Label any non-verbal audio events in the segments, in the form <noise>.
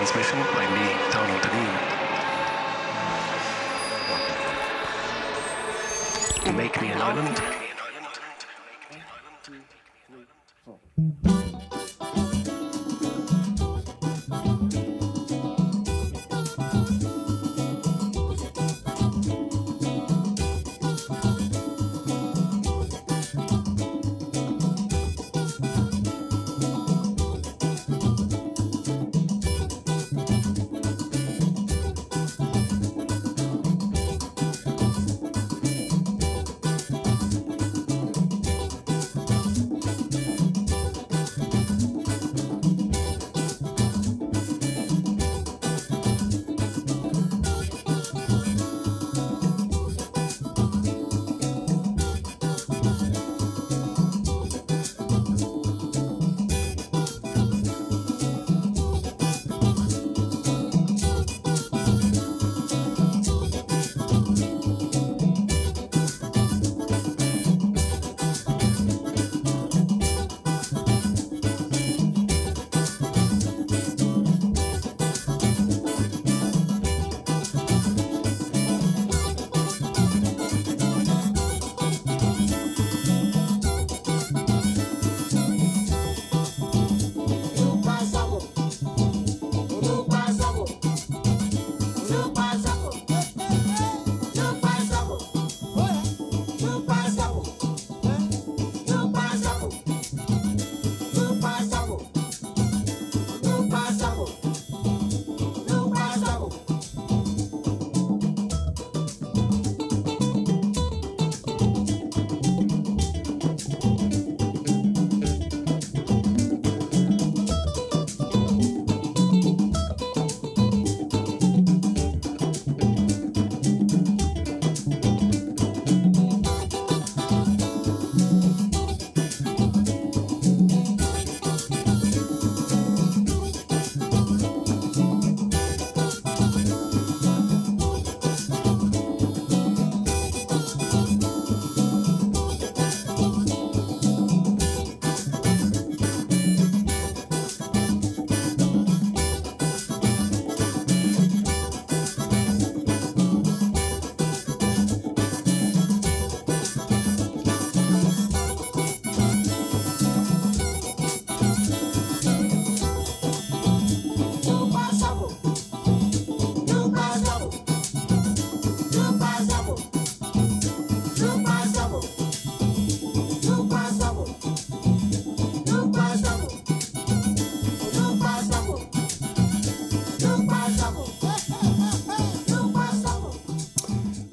transmission by me, Donal Dineen. Make me an island.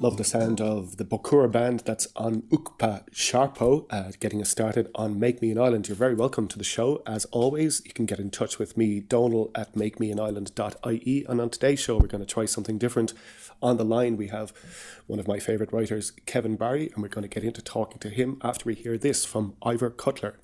Love the sound of the Bokura band that's on Ukpa Sharpo, uh, getting us started on Make Me an Island. You're very welcome to the show. As always, you can get in touch with me, Donal at makemeanisland.ie. And on today's show, we're going to try something different. On the line, we have one of my favourite writers, Kevin Barry, and we're going to get into talking to him after we hear this from Ivor Cutler.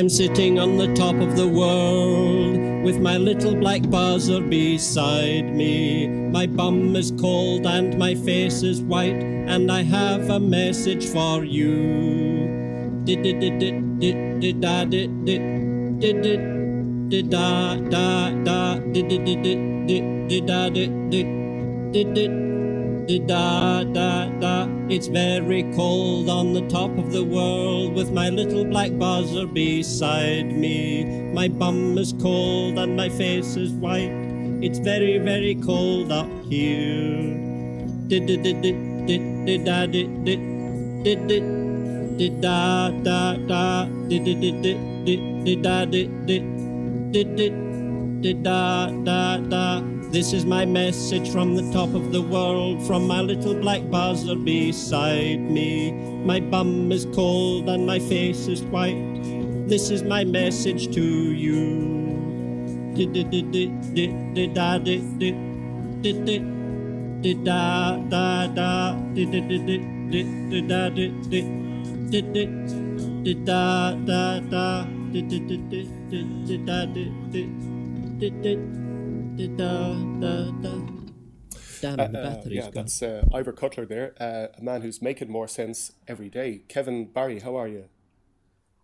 I'm sitting on the top of the world with my little black buzzer beside me. My bum is cold and my face is white, and I have a message for you. Did did did did did da did did did did did da da da did did did did did da did did did did da da da. It's very cold on the top of the world with my little black buzzer beside me. My bum is cold and my face is white. It's very very cold up here. Did did did did did da did did did did did da da da did did did did did did da did did did did did da da da. This is my message from the top of the world, from my little black buzzer beside me. My bum is cold and my face is white. This is my message to you. Da da da Damn, the Uh, battery's yeah, gone. that's uh, Ivor Cutler there, uh, a man who's making more sense every day. Kevin Barry, how are you?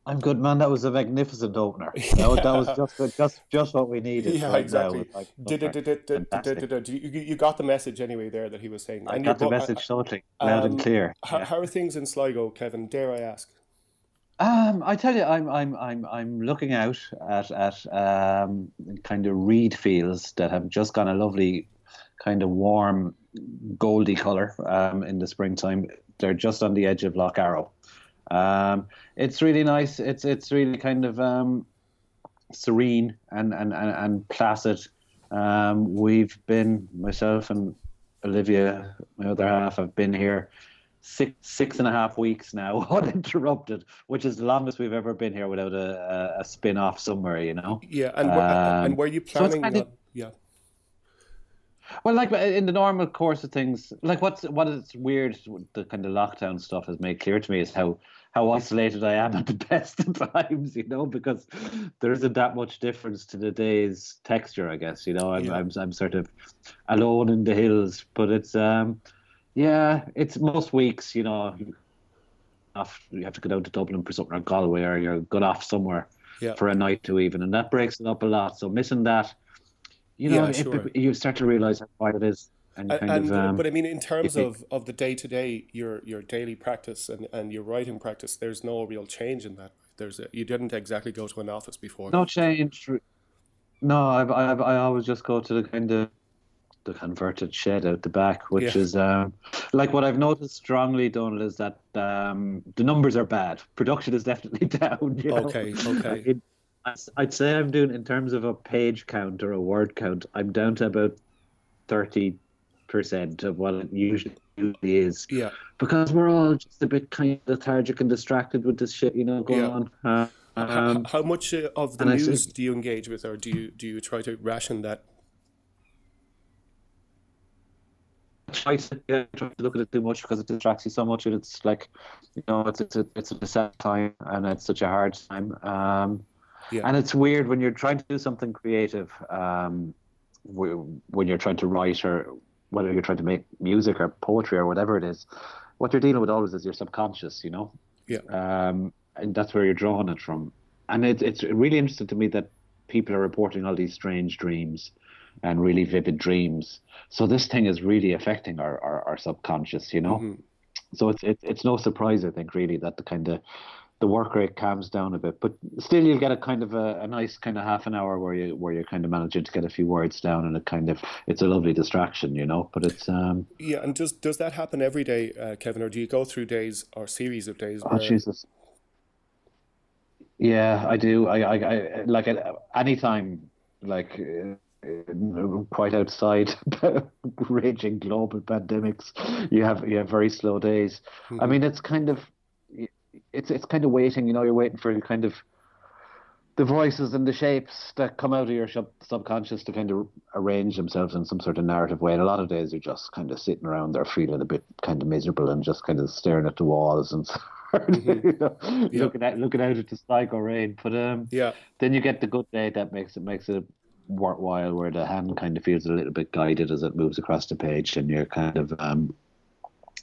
I'm good, man. That was a magnificent opener. <laughs> That was, that was just just just what we needed. Yeah, right exactly. Like. You, you got the message anyway there that he was saying. I And got the bo- message totally loud um, and clear. How, Yeah. how are things in Sligo, Kevin? Dare I ask? Um, I tell you, I'm I'm I'm I'm looking out at at um kind of reed fields that have just gone a lovely kind of warm goldy color um in the springtime. They're just on the edge of Lough Arrow. Um, it's really nice. It's it's really kind of um serene and and and, and placid. Um, we've been myself and Olivia, my other half, have been here six six and a half weeks now, <laughs> uninterrupted, which is the longest we've ever been here without a, a, a spin off somewhere. You know. Yeah, and Um, and were you so planning? kind of- yeah, Well, like in the normal course of things, like what's what is weird, the kind of lockdown stuff has made clear to me is how how isolated I am <laughs> at the best of times, you know, because there isn't that much difference to the day's texture, I guess, you know. I'm Yeah. I'm I'm sort of alone in the hills, but it's um, yeah, it's most weeks, you know. Off, you have to go down to Dublin for something or Galway, or you're good off somewhere Yeah. for a night to even, and that breaks it up a lot. So missing that, you know, Yeah, it- you start to realize how quiet it is, and A- kind and of. Um, but I mean, in terms of, of the day to day, your your daily practice and, and your writing practice, there's no real change in that. There's a, you didn't exactly go to an office before. no change. No, I, I, I always just go to the kind of the converted shed out the back, which Yeah. is um, like what I've noticed strongly, Donal, is that um, the numbers are bad. Production is <laughs> definitely down. You know? Okay, okay. It- I'd- say I'm doing in terms of a page count or a word count. I'm down to about thirty percent of what it usually usually is. Yeah, because we're all just a bit kind of lethargic and distracted with this shit, you know, going Yeah. on. Uh, um, how much uh, of the news do you engage with, or do you do you try to ration that? Try to, yeah, try to look at it too much because it distracts you so much, and it's like, you know, it's it's a, it's a sad time, and it's such a hard time. Um, Yeah. And it's weird when you're trying to do something creative, um, when you're trying to write or whether you're trying to make music or poetry or whatever it is, what you're dealing with always is your subconscious, you know. Yeah. Um, and that's where you're drawing it from. And it, it's really interesting to me that people are reporting all these strange dreams and really vivid dreams. So this thing is really affecting our, our, our subconscious, you know. Mhm. So it's it's it's no surprise, I think, really, that the kind of the work rate calms down a bit, but still you'll get a kind of a, a nice kind of half an hour where you where you're kind of managing to get a few words down, and it kind of it's a lovely distraction, you know. But it's um Yeah, and does does that happen every day, uh, Kevin, or do you go through days or series of days? oh Jesus. Yeah, I do. I I, I like at any time, like. Uh, quite outside <laughs> raging global pandemics. You have you have very slow days. I mean it's kind of it's it's kind of waiting you know you're waiting for kind of the voices and the shapes that come out of your sub- subconscious to kind of arrange themselves in some sort of narrative way. And a lot of days you're just kind of sitting around there feeling a bit kind of miserable and just kind of staring at the walls and <laughs> you know, looking at looking out at the Sligo rain. But um Yeah, then you get the good day that makes it makes it worthwhile where the hand kind of feels a little bit guided as it moves across the page and you're kind of um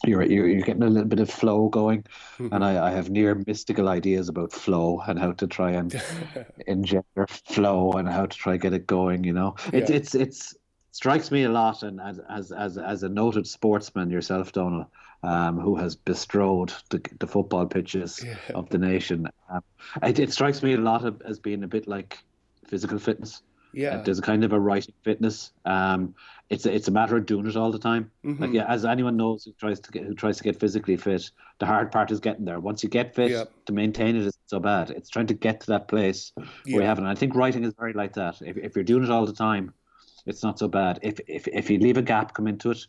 you're you're, you're getting a little bit of flow going and I, I have near mystical ideas about flow and how to try and <laughs> engender flow and how to try get it going you know it's Yeah. it's it's strikes me a lot and as as as as a noted sportsman yourself Donal um, who has bestrode the, the football pitches Yeah. of the nation um, it, it strikes me a lot of, as being a bit like physical fitness yeah, there's a kind of a writing fitness. Um, it's a, it's a matter of doing it all the time. Mm-hmm. Like yeah, as anyone knows who tries to get who tries to get physically fit, the hard part is getting there. Once you get fit, Yeah. to maintain it isn't so bad. It's trying to get to that place where Yeah. you haven't. I think writing is very like that. If if you're doing it all the time, it's not so bad. If if if you leave a gap come into it,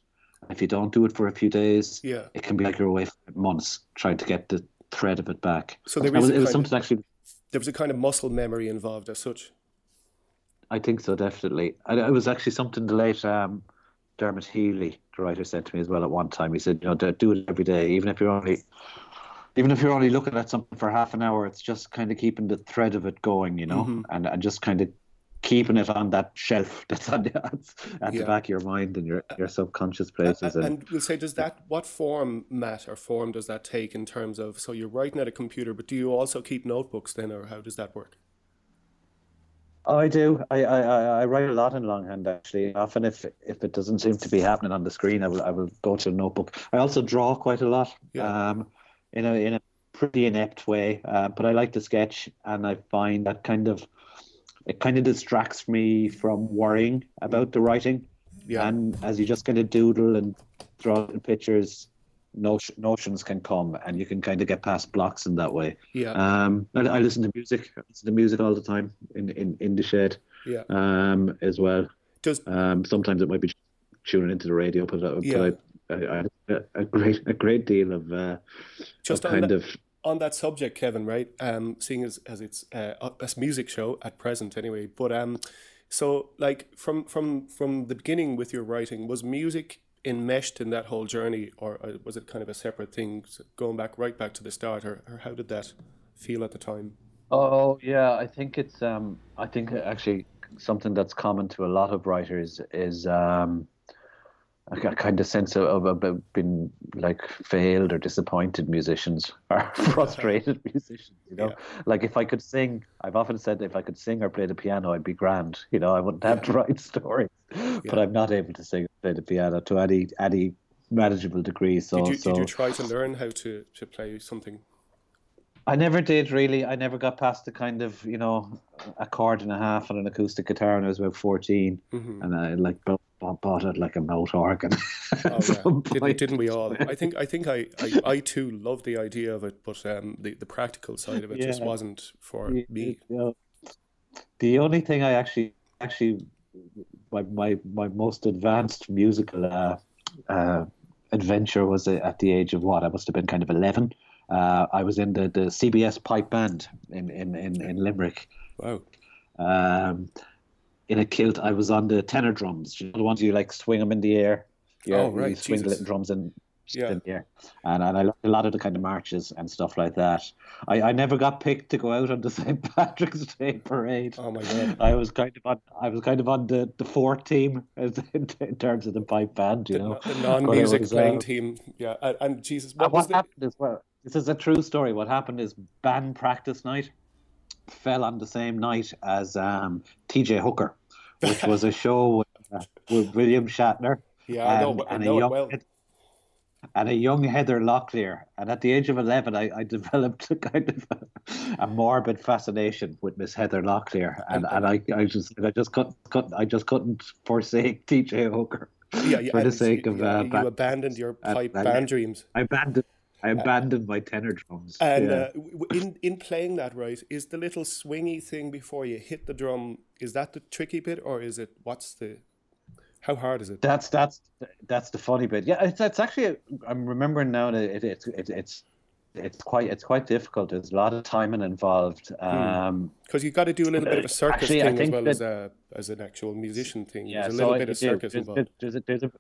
if you don't do it for a few days, Yeah. it can be like you're away for months trying to get the thread of it back. So there was, it was kind of- something actually there was a kind of muscle memory involved as such. I think so, definitely. And it was actually something the late um, Dermot Healy, the writer, said to me as well at one time. He said, you know, do it every day, even if you're only even if you're only looking at something for half an hour, it's just kind of keeping the thread of it going, you know, mm-hmm. and, and just kind of keeping it on that shelf <laughs> that's on the, at yeah. the back of your mind and your, your subconscious places. And, and, and we'll say, does that, what form, Matt, or form does that take in terms of, so you're writing at a computer, but do you also keep notebooks then, or how does that work? Oh, I do. I, I, I write a lot in longhand actually. Often, if if it doesn't seem to be happening on the screen, I will I will go to a notebook. I also draw quite a lot. Yeah. Um, in a in a pretty inept way, uh, but I like to sketch, and I find that kind of it kind of distracts me from worrying about the writing. Yeah. And as you just kind of doodle and draw pictures, notions can come, and you can kind of get past blocks in that way. Yeah. Um, I, I listen to music. I listen to music all the time in in, in the shed. Yeah. Um, as well. Does um sometimes it might be tuning into the radio, but, uh, yeah. but I, I, a great a great deal of uh, just of kind that, of on that subject, Kevin. Right, um, seeing as as it's uh, a music show at present, anyway. But um, so like from from from the beginning with your writing, was music enmeshed in that whole journey, or uh, was it kind of a separate thing, going back right back to the start, or, or how did that feel at the time? Oh yeah, I think it's um, I think actually something that's common to a lot of writers is um, a kind of sense of, of, being like failed or disappointed musicians <laughs> or <laughs> frustrated musicians you know yeah. like if i could sing i've often said if i could sing or play the piano i'd be grand you know i wouldn't have to write <laughs> stories yeah. but i'm not able to sing play the piano to any any manageable degree so did you, so, did you try to learn how to to play something I never did really. I never got past the kind of you know a chord and a half on an acoustic guitar when I was about 14 mm-hmm. and I like bought it like a mouth organ. <laughs> oh, yeah. didn't, didn't, we all? <laughs> I think I think I, I, I too love the idea of it, but um, the the practical side of it yeah. just wasn't for the, me. the only thing I actually actually my my, my most advanced musical uh, uh, adventure was at the age of what I must have been kind of eleven. Uh, I was in the, the CBS pipe band in in in, in Limerick. Wow. Um, in a kilt. I was on the tenor drums. You know, the ones you like swing them in the air. Yeah, oh, right. You swing Jesus. the drums in, yeah. And, and I loved a lot of the kind of marches and stuff like that. I, I never got picked to go out on the <laughs> St. Patrick's Day parade. Oh my god! I was kind of on. I was kind of on the, the fourth team <laughs> in, in terms of the pipe band. You the, know, the non-music was, playing uh, team. Yeah, and, and Jesus, what, what the... happened as well? This is a true story. What happened is band practice night fell on the same night as um, T.J. Hooker which <laughs> was a show with, uh, with William Shatner. Yeah, and, I know, and I know a young, well. And a young Heather Locklear. And at the age of 11, I, I developed a kind of a, a morbid fascination with Miss Heather Locklear. And, and I, I just I just couldn't, couldn't I just couldn't forsake <laughs> TJ Hooker. Yeah, yeah, for the sake of uh, you abandoned your pipe band dreams. I abandoned I abandoned my tenor drums. And yeah. uh, in in playing that right, is the little swingy thing before you hit the drum? Is that the tricky bit, or is it what's the how hard is it? That's that's that's the funny bit. Yeah, it's it's actually I'm remembering now that it, it, it it's it's quite it's quite difficult. There's a lot of timing involved. Because hmm. um, you've got to do a little bit of a circus actually, thing as well as a as an actual musician thing. Yeah, there's a little so bit of circus there's, involved. There's a, there's a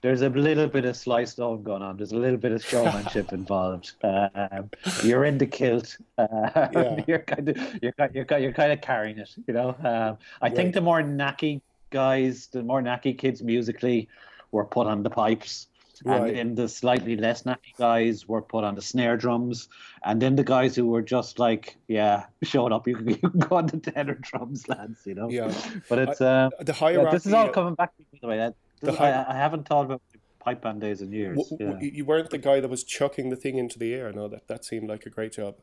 there's a little bit of sliced on going on. There's a little bit of showmanship <laughs> involved. Um, you're in the kilt. Uh, yeah. <laughs> You're kind of you're, you're, you're kind of carrying it. You know. Um, I right. think the more knacky guys, the more knacky kids musically, were put on the pipes. Right. And then the slightly less knacky guys were put on the snare drums. And then the guys who were just like, yeah, <laughs> showing up, you can, <laughs> you can go on the tenor drums, <laughs> lads, you know? Yeah. But it's, uh, the hierarchy. Yeah, this is all coming back to me, by the way. That, I, I, haven't thought about pipe band days in years. W- yeah. You weren't the guy that was chucking the thing into the air. No, that that seemed like a great job.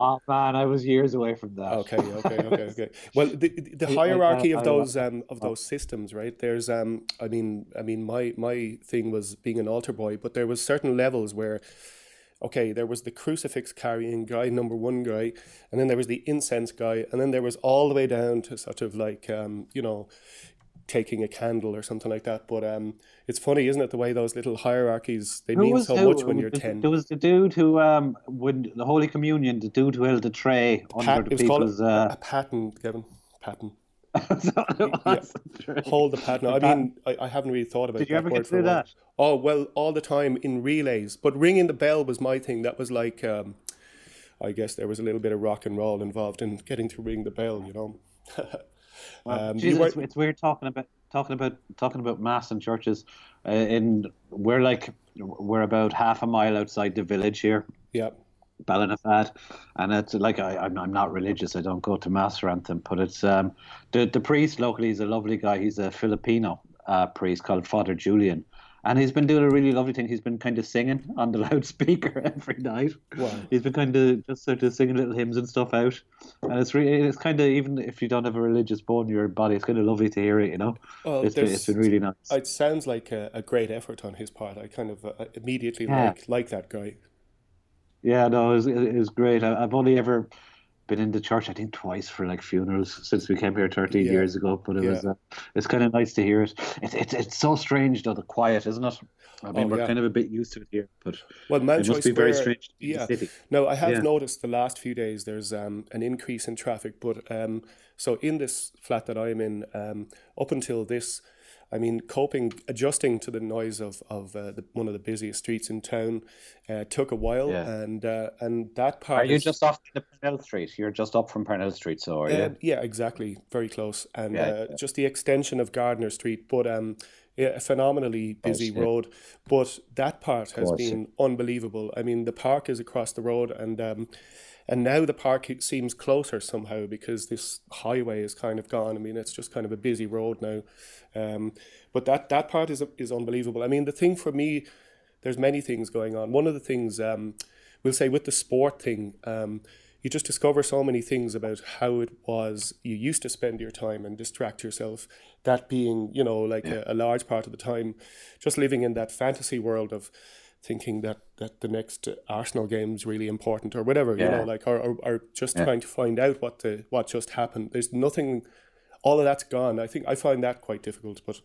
Oh man, I was years away from that. Okay, okay, okay, okay. <laughs> Well, the the hierarchy of those um of those systems, right? There's um, I mean, I mean, my my thing was being an altar boy, but there was certain levels where, okay, there was the crucifix carrying guy, number one guy, and then there was the incense guy, and then there was all the way down to sort of like um, you know, taking a candle or something like that. But um, it's funny, isn't it, the way those little hierarchies they who mean so who, much when you're ten. There was the dude who um when the Holy Communion, the dude who held the tray under Pat, the people's. Uh, a paten, Kevin, paten. <laughs> That's what it was. Hold the. No, I mean, I, I haven't really thought about Did you ever word get for that? Oh well, all the time in relays. But ringing the bell was my thing. That was like, um, I guess there was a little bit of rock and roll involved in getting to ring the bell. You know. <laughs> um, Jesus, it's, it's weird talking about talking about talking about mass and churches. Uh, in we're like we're about half a mile outside the village here, yeah. Ballinafad, and it's like I, I'm I'm not religious. I don't go to mass or anything, but it's um the the priest locally is a lovely guy. He's a Filipino uh, priest called Father Julian. And he's been doing a really lovely thing. He's been kind of singing on the <laughs> loudspeaker every night. Wow. He's been kind of just sort of singing little hymns and stuff out, and it's really it's kind of even if you don't have a religious bone in your body, it's kind of lovely to hear it. You know, Well, it's been—it's been really nice. It sounds like a, a great effort on his part. I kind of uh, immediately Yeah. like like that guy. Yeah, no, it was, it was great. I, I've only ever been in the church, I think, twice for like funerals since we came here 13 Yeah. years ago. But it Yeah. was, uh, it's kind of nice to hear it. It's it's it's so strange though, the quiet, isn't it? I mean, Oh, we're yeah. kind of a bit used to it here, but Well, it must be very strange to be in Yeah. the city. No, I have noticed the last few days there's um, an increase in traffic, but um, so in this flat that I'm in, um, up until this, I mean, coping, adjusting to the noise of of uh, the, one of the busiest streets in town, uh, took a while, Yeah. and uh, and that part. Are you is- just off the Parnell Street? You're just up from Parnell Street, so are you? Um, yeah, exactly. Very close, and Yeah, uh, just the extension of Gardiner Street, but um, yeah, a phenomenally busy yeah. road. But that part has course, been unbelievable. I mean, the park is across the road, and um, and now the park seems closer somehow because this highway is kind of gone. I mean, it's just kind of a busy road now. Um, but that that part is is unbelievable. I mean, the thing for me, there's many things going on. One of the things um, we'll say with the sport thing, um, you just discover so many things about how it was you used to spend your time and distract yourself. That being, you know, like a, a large part of the time, just living in that fantasy world of thinking that that the next Arsenal game is really important or whatever, you know, like or, or, or just trying to find out what the what just happened. There's nothing. All of that's gone. I think I find that quite difficult, but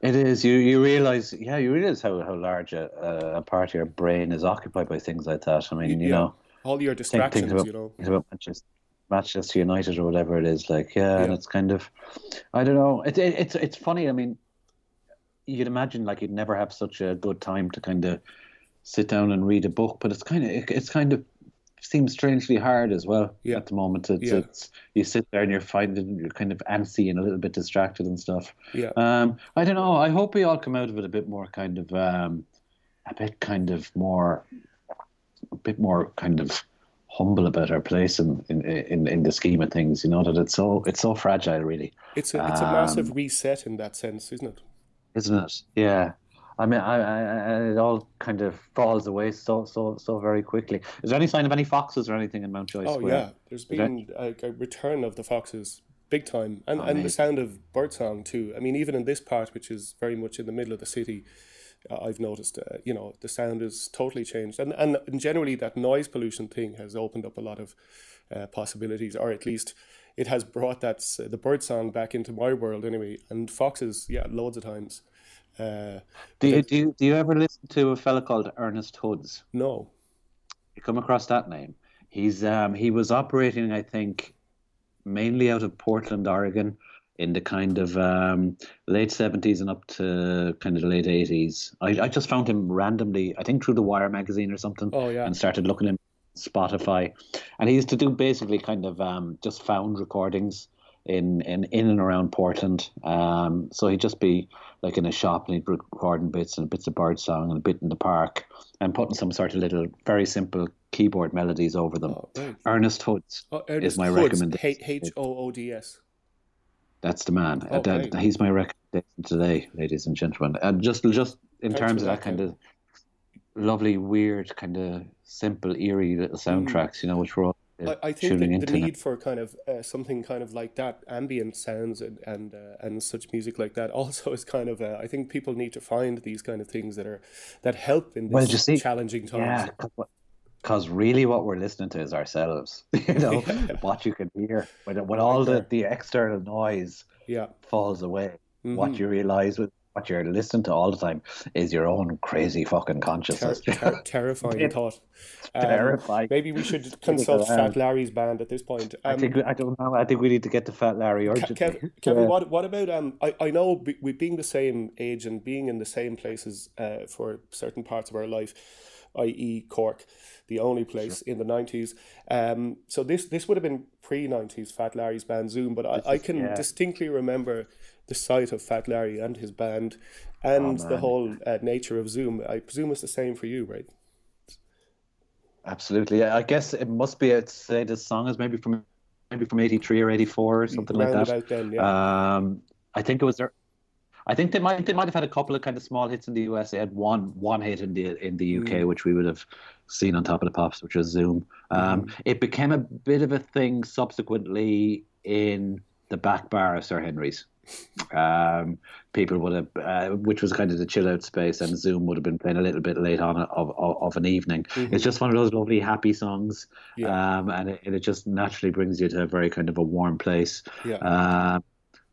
It is. You you realize, yeah, you realize how, how large a, a- part of your brain is occupied by things like that. I mean, you yeah, know, all your think, distractions, think about, you know. think about Manchester, Manchester United or whatever it is. Like, yeah, and it's kind of, I don't know. It, it, it's it's funny. I mean, you'd imagine like you'd never have such a good time to kind of sit down and read a book, but it's kind of it, it's kind of seems strangely hard as well Yeah. at the moment. It's, Yeah. it's you sit there and you're finding you're kind of antsy and a little bit distracted and stuff. Yeah. Um, I don't know. I hope we all come out of it a bit more kind of um, a bit kind of more a bit more kind of humble about our place in, in, in, in the scheme of things, you know, that it's so it's so fragile really. It's a it's a Um, massive reset in that sense, isn't it? Isn't it? Yeah. I mean, I, I, it all kind of falls away so, so, so very quickly. Is there any sign of any foxes or anything in Mountjoy Oh Square? yeah, there's been a, a return of the foxes, big time, and and the sound of birdsong too. I mean, even in this part, which is very much in the middle of the city, uh, I've noticed, uh, you know, the sound is totally changed, and and generally that noise pollution thing has opened up a lot of uh, possibilities, or at least it has brought that the birdsong back into my world anyway. And foxes, yeah, loads of times. Uh, Do you, do, you, do you ever listen to a fella called Ernest Hoods? no, You come across that name? He's um, he was operating, I think, mainly out of Portland, Oregon, in the kind of um, late seventies and up to kind of the late eighties. I, I just found him randomly, I think through the Wire magazine or something, Oh, yeah. and started looking at Spotify, and he used to do basically kind of um, just found recordings in, in in and around Portland. Um, so he'd just be like in a shop and he'd be recording bits and bits of bird song and a bit in the park and putting some sort of little very simple keyboard melodies over them. Oh, right. Ernest Hoods oh, is my Hoods, recommendation. H O O D S. That's the man. Uh, Okay. that- he's my recommendation today, ladies and gentlemen. And just just in Thanks terms of that, that kind of lovely, weird, kind of simple, eerie little soundtracks, you know, which we're all uh, I, I think the, the now. need for kind of uh, something kind of like that, ambient sounds and and uh, and such music like that, also is kind of. Uh, I think people need to find these kind of things that are that help in Well, see- challenging times. Yeah, because really what we're listening to is ourselves. <laughs> You <laughs> know, what you can hear when, when all the, the external noise Yeah, falls away. What Mhm. you realize with what you're listening to all the time is your own crazy fucking consciousness. ter- <laughs> terrifying thought. Um, terrifying. Maybe we should <laughs> consult. Fat Larry's band at this point. I Um, think we- I don't know. I think we need to get to Fat Larry urgently. Kev, <laughs> Kevin, what what about um? I, I know be, we being the same age and being in the same places uh, for certain parts of our life, i.e. Cork, the only place in the nineties. Um, so this this would have been pre nineties Fat Larry's band Zoom, but I, I can yeah. distinctly remember the sight of Fat Larry and his band, and the whole uh, nature of Zoom. I presume it's the same for you, right? Absolutely. I guess it must be. I'd say the song is maybe from maybe from eighty three or eighty four or something like that. then, yeah. Um, I think it was their. I think they might they might have had a couple of kind of small hits in the US. They had one one hit in the in the UK, which we would have seen on top of the pops, which was Zoom. Um, It became a bit of a thing subsequently in the back bar of Sir Henry's. Um, people would have, uh, which was kind of the chill out space, and Zoom would have been playing a little bit late on of, of, of an evening. It's just one of those lovely happy songs, Yeah. um, and it, it just naturally brings you to a very kind of a warm place. Yeah. Um,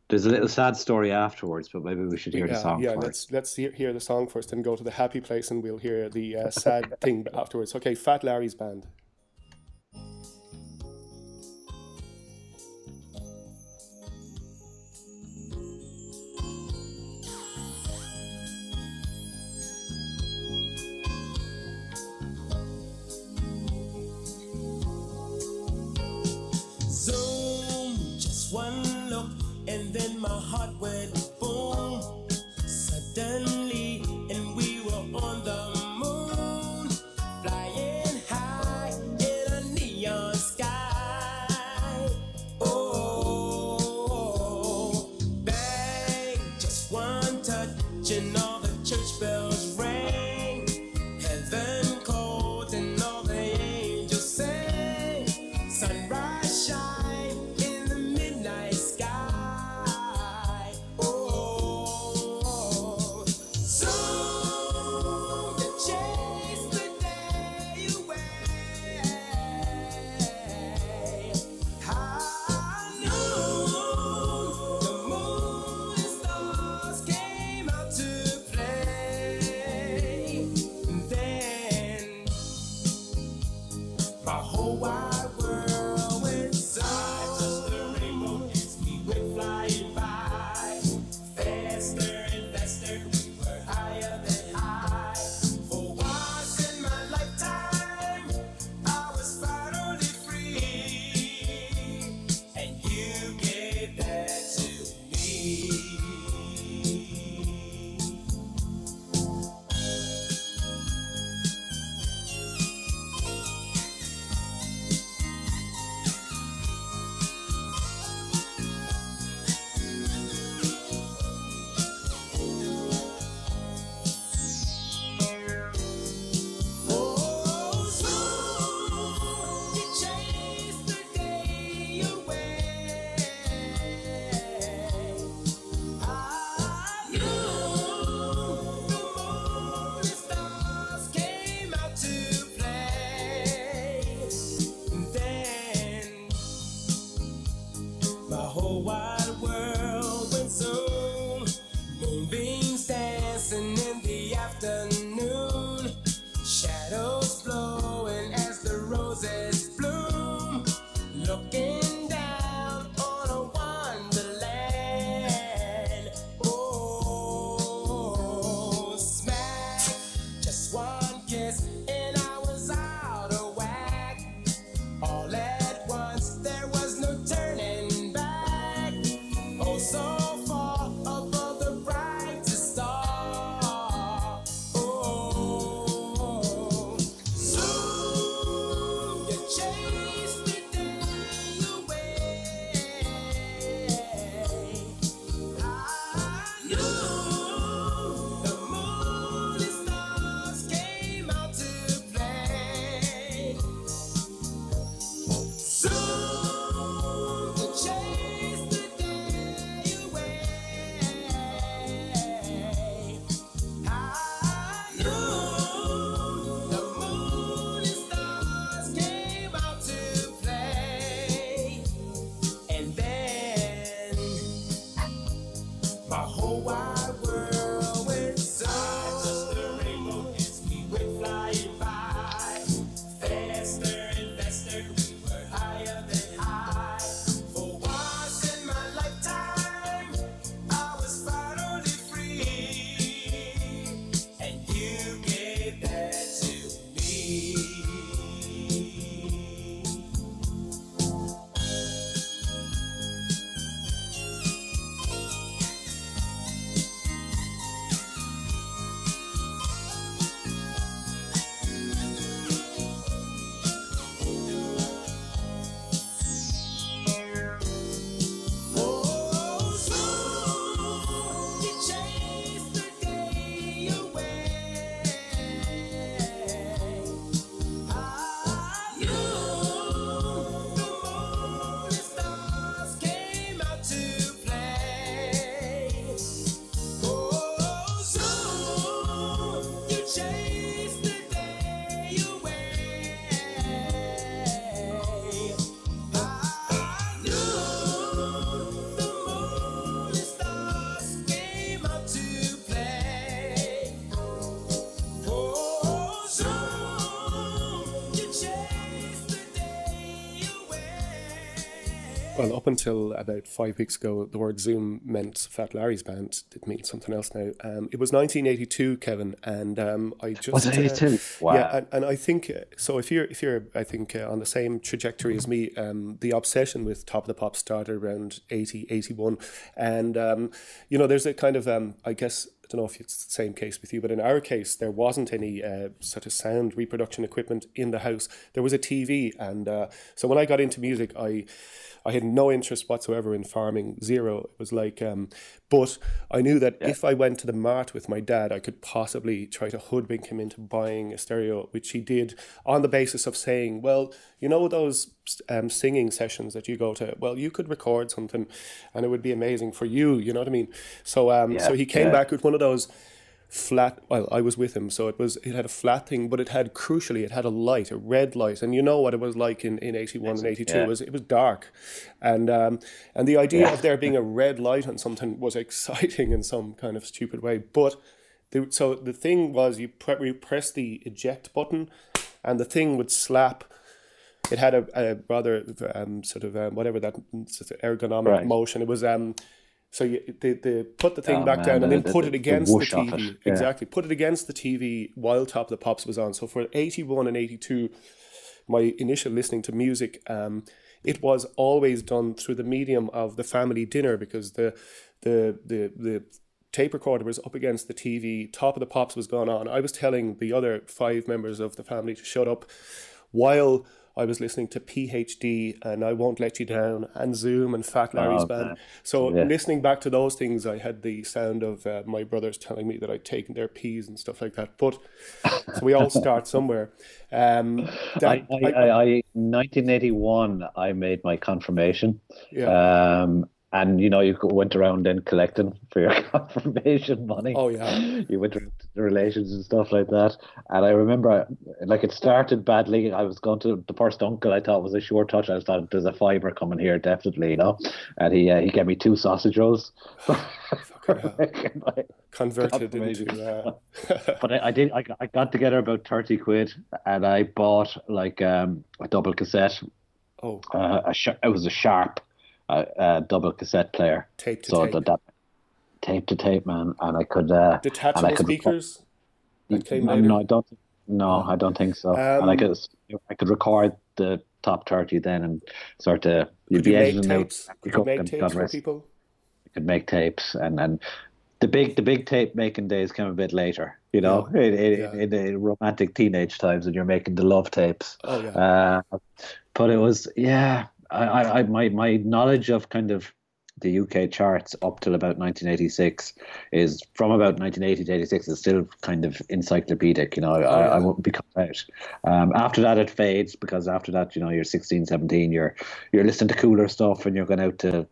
there's a little sad story afterwards, but maybe we should hear the yeah, song yeah. first. Let's let's hear, hear the song first, and go to the happy place, and we'll hear the uh, sad thing afterwards. Okay, Fat Larry's band. My whole wide until about five weeks ago, the word Zoom meant Fat Larry's band. It means something else now. Um, it was 1982, Kevin, and um, I just Was it uh, Wow. Yeah, and, and I think uh, so. If you're if you're I think uh, on the same trajectory as me, um, the obsession with Top of the Pop started around 80, 81. and um, you know, there's a kind of um, I guess I don't know if it's the same case with you, but in our case, there wasn't any uh, sort of sound reproduction equipment in the house. There was a TV, and uh, so when I got into music, I I had no interest whatsoever in farming, zero. It was like, um, but I knew that if I went to the mart with my dad, I could possibly try to hoodwink him into buying a stereo, which he did on the basis of saying, well, you know those um, singing sessions that you go to. Well, you could record something, and it would be amazing for you. You know what I mean? So, um, so he came yeah. back with one of those flat well i was with him so it was it had a flat thing but it had crucially it had a light a red light and you know what it was like in, in 81 and 82 Yeah. it was it was dark and um and the idea of there being a red light on something was <laughs> exciting in some kind of stupid way but the, so the thing was you, pre- you press the eject button and the thing would slap it had a, a rather um, sort of um, whatever that sort of ergonomic Right. motion. It was um, so you they, they put the thing Oh, back man, down and then the- put the- it against the, off TV. yeah. Exactly, put it against the TV while Top of the Pops was on. So for eighty one and eighty two, my initial listening to music, um, it was always done through the medium of the family dinner because the the the the tape recorder was up against the TV. Top of the Pops was going on. I was telling the other five members of the family to shut up while I was listening to PhD and I Won't Let You Down and Zoom and Fat Larry's Oh, band. So Yeah. listening back to those things, I had the sound of uh, my brothers telling me that I'd taken their peas and stuff like that. But so we all start <laughs> somewhere. Um, I, that, I, I, I, 1981, I made my confirmation. yeah. Um, and you know, you went around then collecting for your <laughs> confirmation money. Oh, yeah. You went to the relations and stuff like that. And I remember, like, it started badly. I was going to the first uncle I thought was a sure touch. I thought there's a fiver coming here, definitely, you know. And he uh, he gave me two sausage rolls. <laughs> Converted into. Uh, <laughs> But I, I did. I, got- I got together about thirty quid, and I bought like um, a double cassette. oh, Uh, a sh- it was a sharp uh, uh, double cassette player. tape to so tape. That, that tape to tape, man, and I could. Uh, and I could speakers that came no, later. no, I don't. No, I don't think so. and I Um, could. I could record the top thirty then, and sort of. You'd you be make editing tapes? Could you make tapes for people? could make tapes and and the big the big tape making days came a bit later you know in, in, Yeah. in the romantic teenage times when you're making the love tapes Oh, yeah. uh, but it was yeah I, I, I my my knowledge of kind of the UK charts up till about 1986 is from about 1980 to 86 is still kind of encyclopedic you know I, yeah. I wouldn't be cut out um, after that it fades because after that you know you're 16 17 you're you're listening to cooler stuff and you're going out to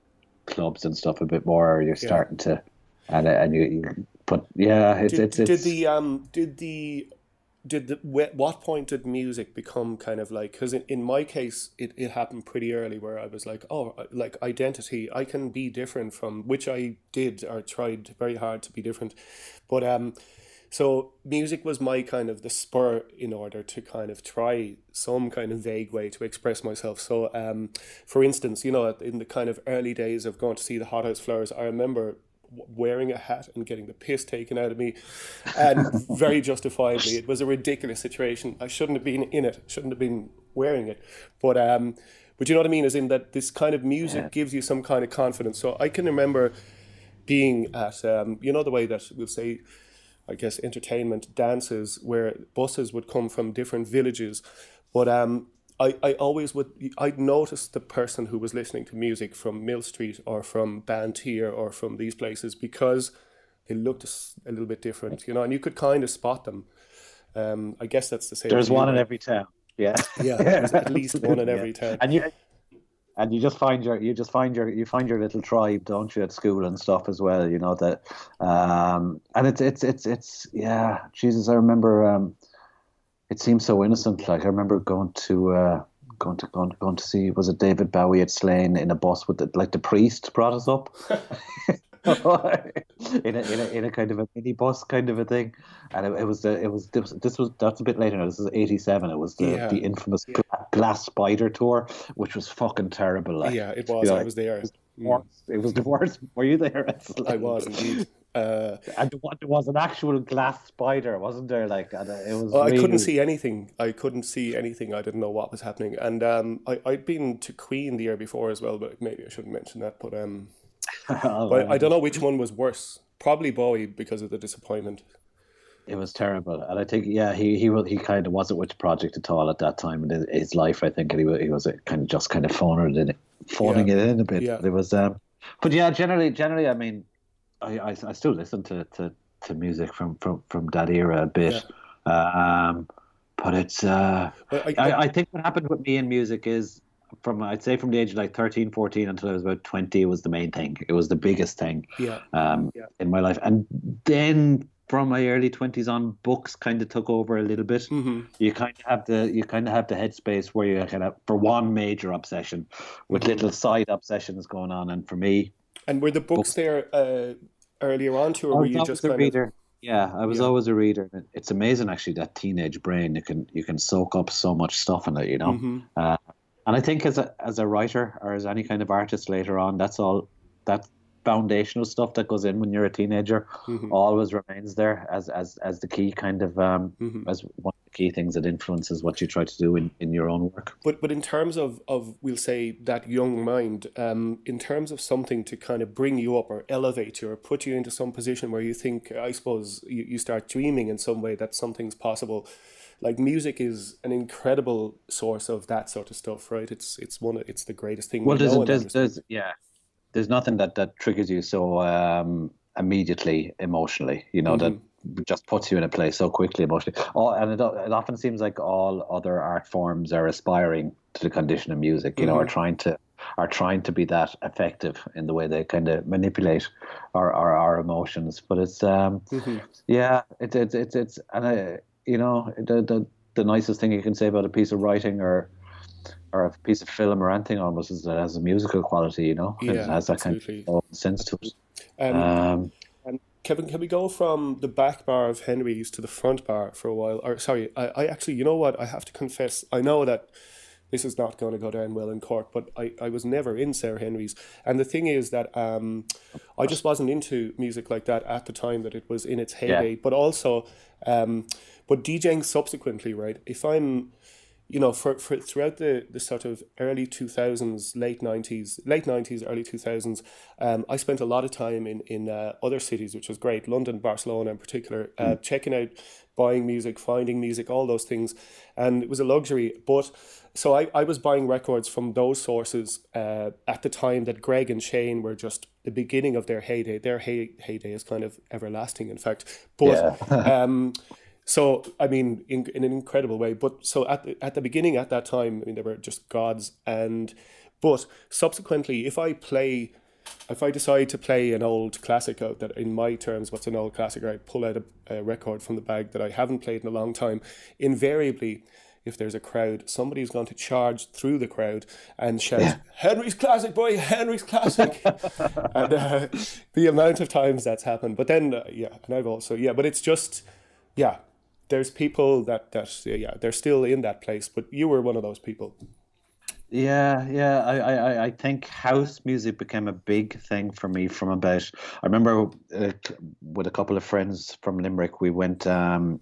clubs and stuff a bit more you're starting to and and you, you put yeah it's did, it's, did the um did the did the wh- what point did music become kind of like because in, in my case it, it happened pretty early where i was like oh like identity i can be different from which i did or tried very hard to be different but um so music was my kind of the spur in order to kind of try some kind of vague way to express myself. So, um, for instance, you know, in the kind of early days of going to see the Hothouse Flowers, I remember wearing a hat and getting the piss taken out of me, and <laughs> very justifiably, it was a ridiculous situation. I shouldn't have been in it. Shouldn't have been wearing it, but um, but you know what I mean? Is in that this kind of music gives you some kind of confidence. So I can remember being at um, you know the way that we'll say I guess entertainment dances where buses would come from different villages but um I, I always would I'd notice the person who was listening to music from Mill Street or from Banteer or from these places because they looked a, little bit different you know and you could kind of spot them. Um I guess that's the same there's one in every town. Yeah. Yeah <laughs> there's at least one in Yeah. every town. And you and you just find your you just find your you find your little tribe don't you at school and stuff as well you know that um and it's it's it's it's yeah jesus i remember um it seems so innocent like i remember going to uh going to going, going to see was it david bowie at slane in a bus with the, like the priest brought us up <laughs> <laughs> in a, in a in a kind of a mini bus kind of a thing, and it, it was the it was this, this was that's a bit later now. This is eighty seven. It was the, Yeah. the infamous Gla- Glass Spider tour, which was fucking terrible. Like, yeah, it was. you know, I was there. It was, the worst. It was the worst. Were you there? <laughs> I was indeed. Uh, And there was an actual glass spider, wasn't there? Like and it was. I couldn't see anything. I couldn't see anything. I didn't know what was happening. And um, I, I'd been to Queen the year before as well, but maybe I shouldn't mention that. But um, <laughs> Oh, but I don't know which one was worse. Probably Bowie because of the disappointment. It was terrible, and I think yeah, he he he kind of wasn't with the project at all at that time in his- his life. I think and he was he was kind of just kind of phoning it in, phoning Yeah. it in a bit. Yeah. But it was, um, but yeah, generally, generally, I mean, I I, I still listen to, to, to music from, from from that era a bit, um, but it's uh, But I, I, I think what happened with me in music is from I'd say from the age of like 13, 14 until I was about twenty was the main thing. It was the biggest thing yeah, um, Yeah. in my life. And then from my early twenties on, books kind of took over a little bit. hmm You kind of have the you kind of have the headspace where you kind of for one major obsession, with Mm-hmm. little side obsessions going on. And for me, And were the books there uh, earlier on too, or I were you just a kind reader. Yeah, I was Yeah. always a reader. It's amazing actually that teenage brain you can you can soak up so much stuff in it. You know. of? hmm Uh, and I think as a as a writer or as any kind of artist later on, that's all that foundational stuff that goes in when you're a teenager Mhm. always remains there as as as the key kind of um Mhm. as one of the key things that influences what you try to do in in your own work. But but in terms of, of we'll say that young mind, um, in terms of something to kind of bring you up or elevate you or put you into some position where you think, I suppose, you, you start dreaming in some way that something's possible. Like music is an incredible source of that sort of stuff, right? It's it's one it's the greatest thing. Well, we there's there's, there's yeah, there's nothing that that triggers you so um immediately emotionally. You know Mm-hmm. that just puts you in a place so quickly emotionally. Oh, and it, it often seems like all other art forms are aspiring to the condition of music. You know, are Mm-hmm. trying to are trying to be that effective in the way they kind of manipulate our our, our emotions. But it's um Mhm. yeah, it's it's it's it's and I you know the the the nicest thing you can say about a piece of writing or or a piece of film or anything almost is that has a musical quality, you know. it has that kind of sense to it. Um, Um, And Kevin, can we go from the back bar of Henry's to the front bar for a while? Or sorry, I, I actually, you know what? I have to confess, I know that this is not going to go down well in court, but I, I was never in Sir Henry's. And the thing is that um, I just wasn't into music like that at the time that it was in its heyday. But also, um, but DJing subsequently, right? If I'm you know, for, for throughout the, the sort of early 2000s, late 90s, late 90s, early 2000s, um, I spent a lot of time in, in uh, other cities, which was great, London, Barcelona in particular, uh, checking out, buying music, finding music, all those things. And it was a luxury. But so I, I was buying records from those sources uh, at the time that Greg and Shane were just the beginning of their heyday. Their hey, heyday is kind of everlasting, in fact. But <laughs> um, so I mean, in, in an incredible way. But so at the, at the beginning, at that time, I mean, they were just gods. And but subsequently, if I play, if I decide to play an old classic out that, in my terms, what's an old classic, I pull out a, a record from the bag that I haven't played in a long time, invariably. If there's a crowd, somebody's going to charge through the crowd and shout, "Henry's classic, boy! Henry's classic!" <laughs> and uh, the amount of times that's happened. But then, uh, yeah, and I've also, yeah, but it's just, yeah, there's people that that yeah they're still in that place but you were one of those people Yeah, yeah. I, I, I- think house music became a big thing for me from about. I remember uh, with a couple of friends from Limerick, we went. Um,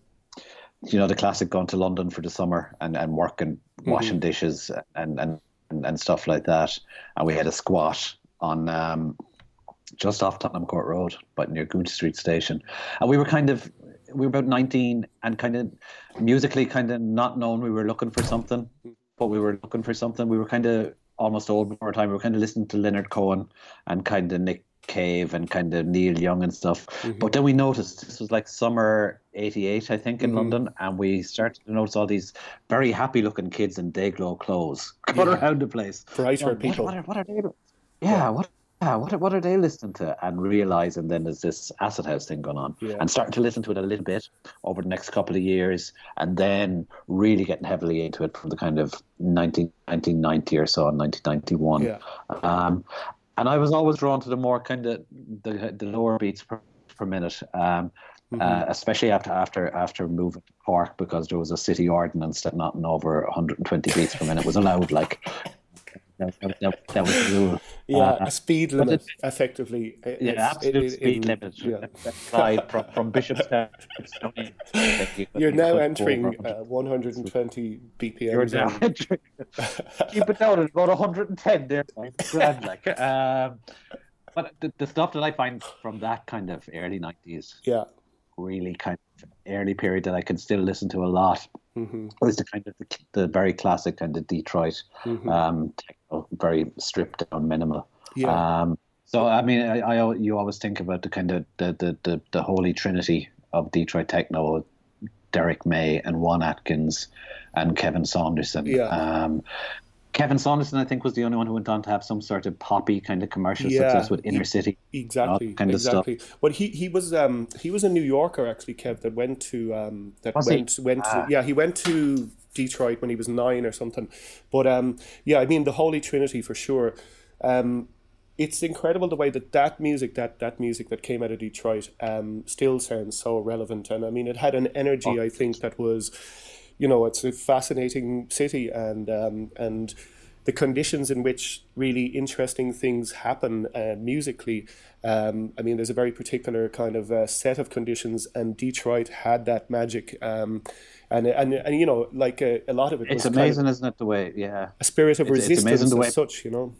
you know the classic going to London for the summer and, and working washing dishes and, and and stuff like that. And we had a squat on um, just off Tottenham Court Road, but near Goodge Street Station. And we were kind of we were about nineteen and kind of musically kind of not known. We were looking for something, but we were looking for something. We were kind of almost old before our time. We were kind of listening to Leonard Cohen and kind of Nick Cave and kind of Neil Young and stuff. Mm-hmm. But then we noticed this was like summer '88, I think, in mm-hmm. London, and we started to notice all these very happy-looking kids in day-glow clothes <laughs> going around the place. Brighter Going, people. What, what, are, what are they? Yeah. Yeah, what, are- what are they listening to? And realizing then there's this acid house thing going on, Yeah. and starting to listen to it a little bit over the next couple of years, and then really getting heavily into it from the kind of 19, 1990 or so, 1991. Yeah. Um, and I was always drawn to the more kind of the the lower beats, per minute. Um, Mm-hmm. uh, especially after after after moving to Cork because there was a city ordinance that nothing over 120 beats per minute was allowed. Like that, that, that, was the. Yeah, Uh, a speed limit, it- effectively. It- yeah, absolute it- speed it- limit yeah. from, from Bishopstown to you You're now entering uh, 120 BPM. You're now <laughs> entering. Keep it down at about 110 there. Grand, like. <laughs> Um, but the, the stuff that I find from that kind of early 90s, Yeah. Really kind of early period that I can still listen to a lot, hmm was the kind of the, the very classic kind of Detroit, hmm um, techno, very stripped down, minimal. yeah. Um, so I mean, I, I you always think about the kind of the the, the, the holy trinity of Detroit techno, Derrick May and Juan Atkins, and Kevin Saunderson. Yeah. Um, Kevin Saunderson, I think, was the only one who went on to have some sort of poppy kind of commercial Yeah. success with Inner City. Exactly, kind of stuff. exactly. But he, he was um he was a New Yorker actually, Kev, that went to um that Was he? went went Ah. to, yeah he went to Detroit when he was nine or something. But um yeah, I mean the Holy Trinity for sure. Um, it's incredible the way that that music that that music that came out of Detroit um still sounds so relevant, and I mean it had an energy Oh. I think that was, you know, it's a fascinating city and um and the conditions in which really interesting things happen uh, musically. Um, I mean, there's a very particular kind of uh, set of conditions, and Detroit had that magic. Um, and, and and you know, like a, a lot of it It's amazing, isn't it? The way, yeah, a spirit of It's- it's resistance the way- as such. You know.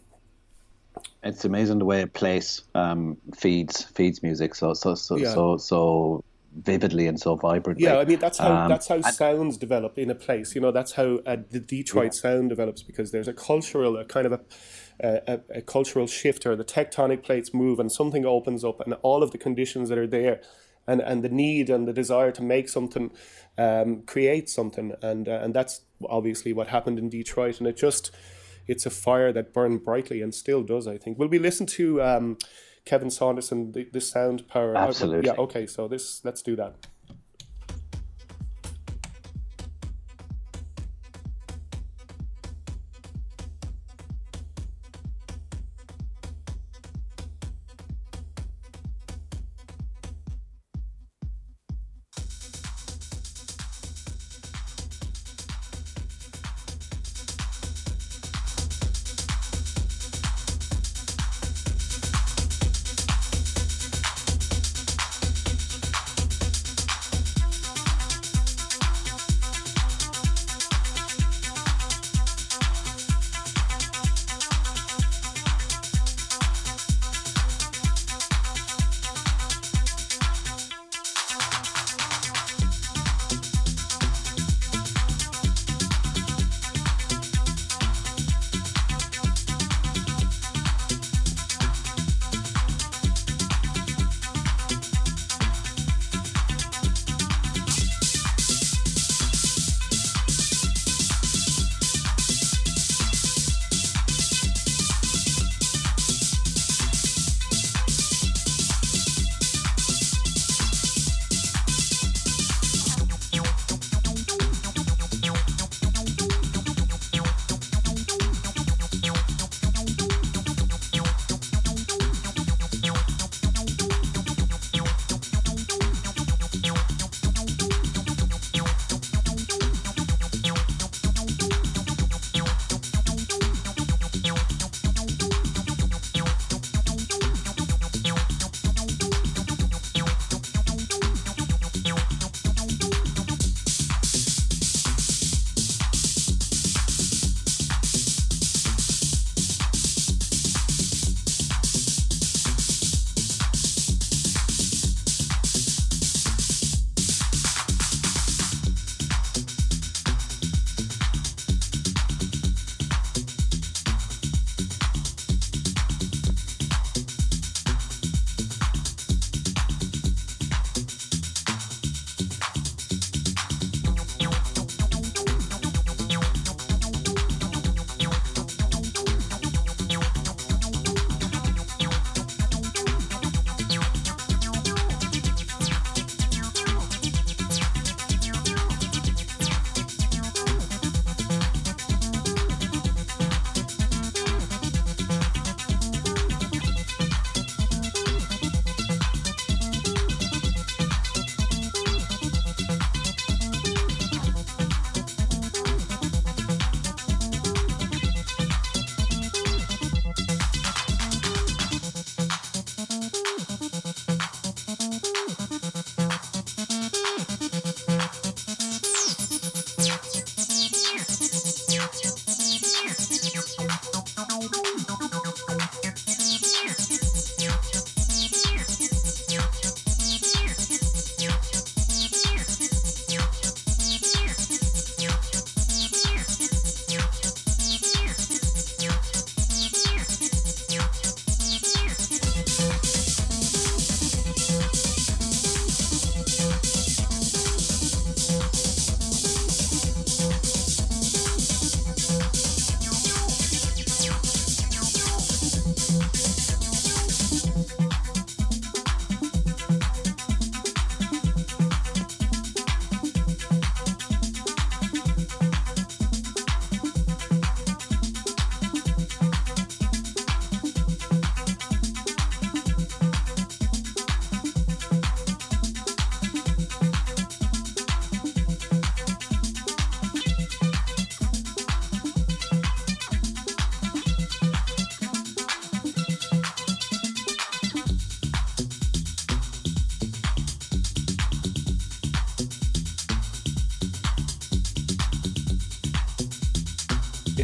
it's amazing the way a place um, feeds feeds music so so so Yeah. so so vividly and so vibrantly. Yeah, I mean that's how Um, that's how and- sounds develop in a place. You know, that's how uh, the Detroit sound develops because there's a cultural, a kind of a, a, a cultural shift, or the tectonic plates move, and something opens up, and all of the conditions that are there, and and the need and the desire to make something, um, create something, and uh, and that's obviously what happened in Detroit, and it just. It's a fire that burned brightly and still does. I think. Will we listen to um, Kevin Saunderson, the, the sound power? Absolutely. Yeah. Okay. So this. Let's do that.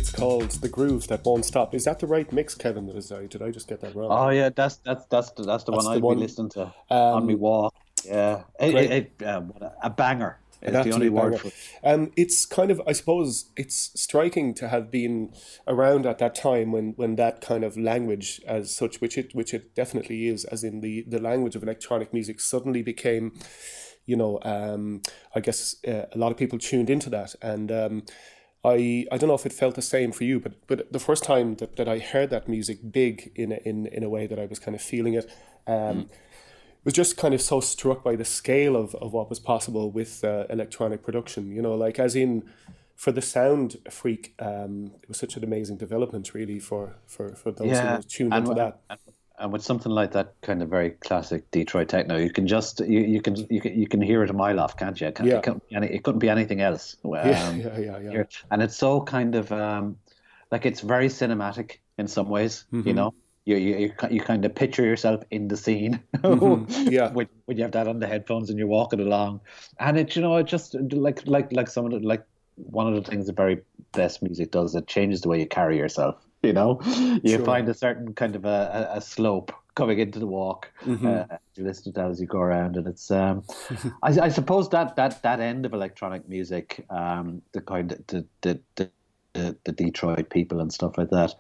It's called The Groove That Won't Stop. Is that the right mix, Kevin? That is, sorry, did I just get that wrong? Oh yeah, that's that's that's the, that's the That's one I'd one. be listening to on my walk. Yeah, It- it- it, a, banger. An Is the only word for it. Um, it's kind of, I suppose, it's striking to have been around at that time when, when that kind of language, as such, which it which it definitely is, as in the the language of electronic music, suddenly became, you know, um, I guess uh, a lot of people tuned into that, and um, I I don't know if it felt the same for you, but but the first time that, that I heard that music big in a, in in a way that I was kind of feeling it. Um, was just kind of so struck by the scale of, of what was possible with uh, electronic production. You know, like as in for the sound freak, um, it was such an amazing development, really, for for, for those who tuned and, into that. And, with something like that kind of very classic Detroit techno, you can just you, you can you can you can hear it a mile off, can't you? It, can't, Yeah. it, couldn't be any, it couldn't be anything else. <laughs> Um, Yeah, yeah, yeah, yeah. And it's so kind of um, like it's very cinematic in some ways. Mm-hmm. You know, you you you, you kind of picture yourself in the scene. Mm-hmm. <laughs> Yeah. when, when you have that on the headphones and you're walking along, and it you know it just like like like some of the like one of the things the very best music does it changes the way you carry yourself. <laughs> You know, you Sure. find a certain kind of a, a, a slope coming into the walk. Mm-hmm. Uh, you listen to that as you go around, and it's. Um, <laughs> I, I suppose that that that end of electronic music, um, the kind of the the, the the Detroit people and stuff like that,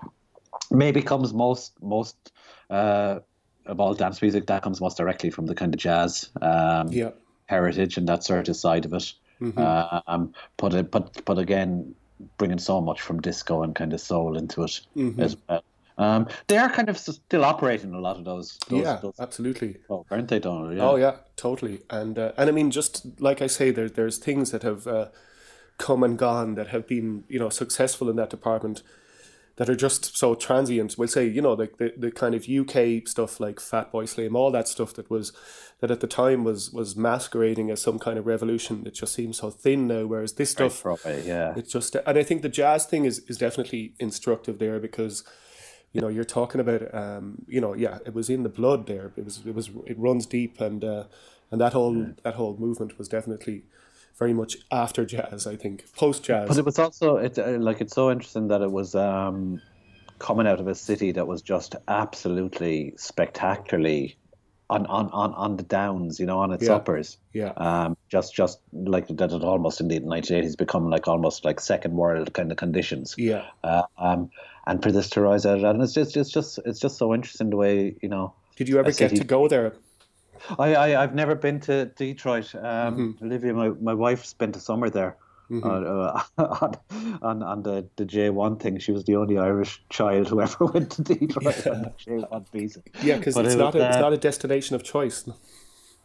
maybe comes most most uh, of all dance music that comes most directly from the kind of jazz um, Yeah, heritage and that sort of side of it. Uh, um, but it, but but again, bringing so much from disco and kind of soul into it as well. Um, they are kind of still operating a lot of those. those yeah, those, absolutely. oh, aren't they, Donal? Yeah. Oh yeah, totally. And uh, and I mean, just like I say, there there's things that have uh, come and gone that have been you know successful in that department that are just so transient. We'll say you know like the, the kind of UK stuff like Fatboy Slim, all that stuff that was that at the time was was masquerading as some kind of revolution. It just seems so thin now. Whereas this Very stuff, proper, yeah. it's just and I think the jazz thing is is definitely instructive there because you know you're talking about um you know yeah it was in the blood there it was it was it runs deep and uh and that whole that whole movement was definitely very much after jazz I think post jazz But it was also it's uh, like it's so interesting that it was um, coming out of a city that was just absolutely spectacularly on on, on, on the downs, you know, on its Yeah. uppers. yeah Um, just just like that had almost in the 1980s become like almost like second world kind of conditions. yeah Uh, um, and for this to rise out of that, and it's just it's just it's just so interesting the way you know. did you ever get city- to go there I, I I've never been to Detroit. Um, Mm-hmm. Olivia, my, my wife spent a summer there. Uh, on on, on the, the J1 thing, she was the only Irish child who <laughs> ever went to Detroit on the J1 visa. yeah because it's it not a, it's uh, not a destination of choice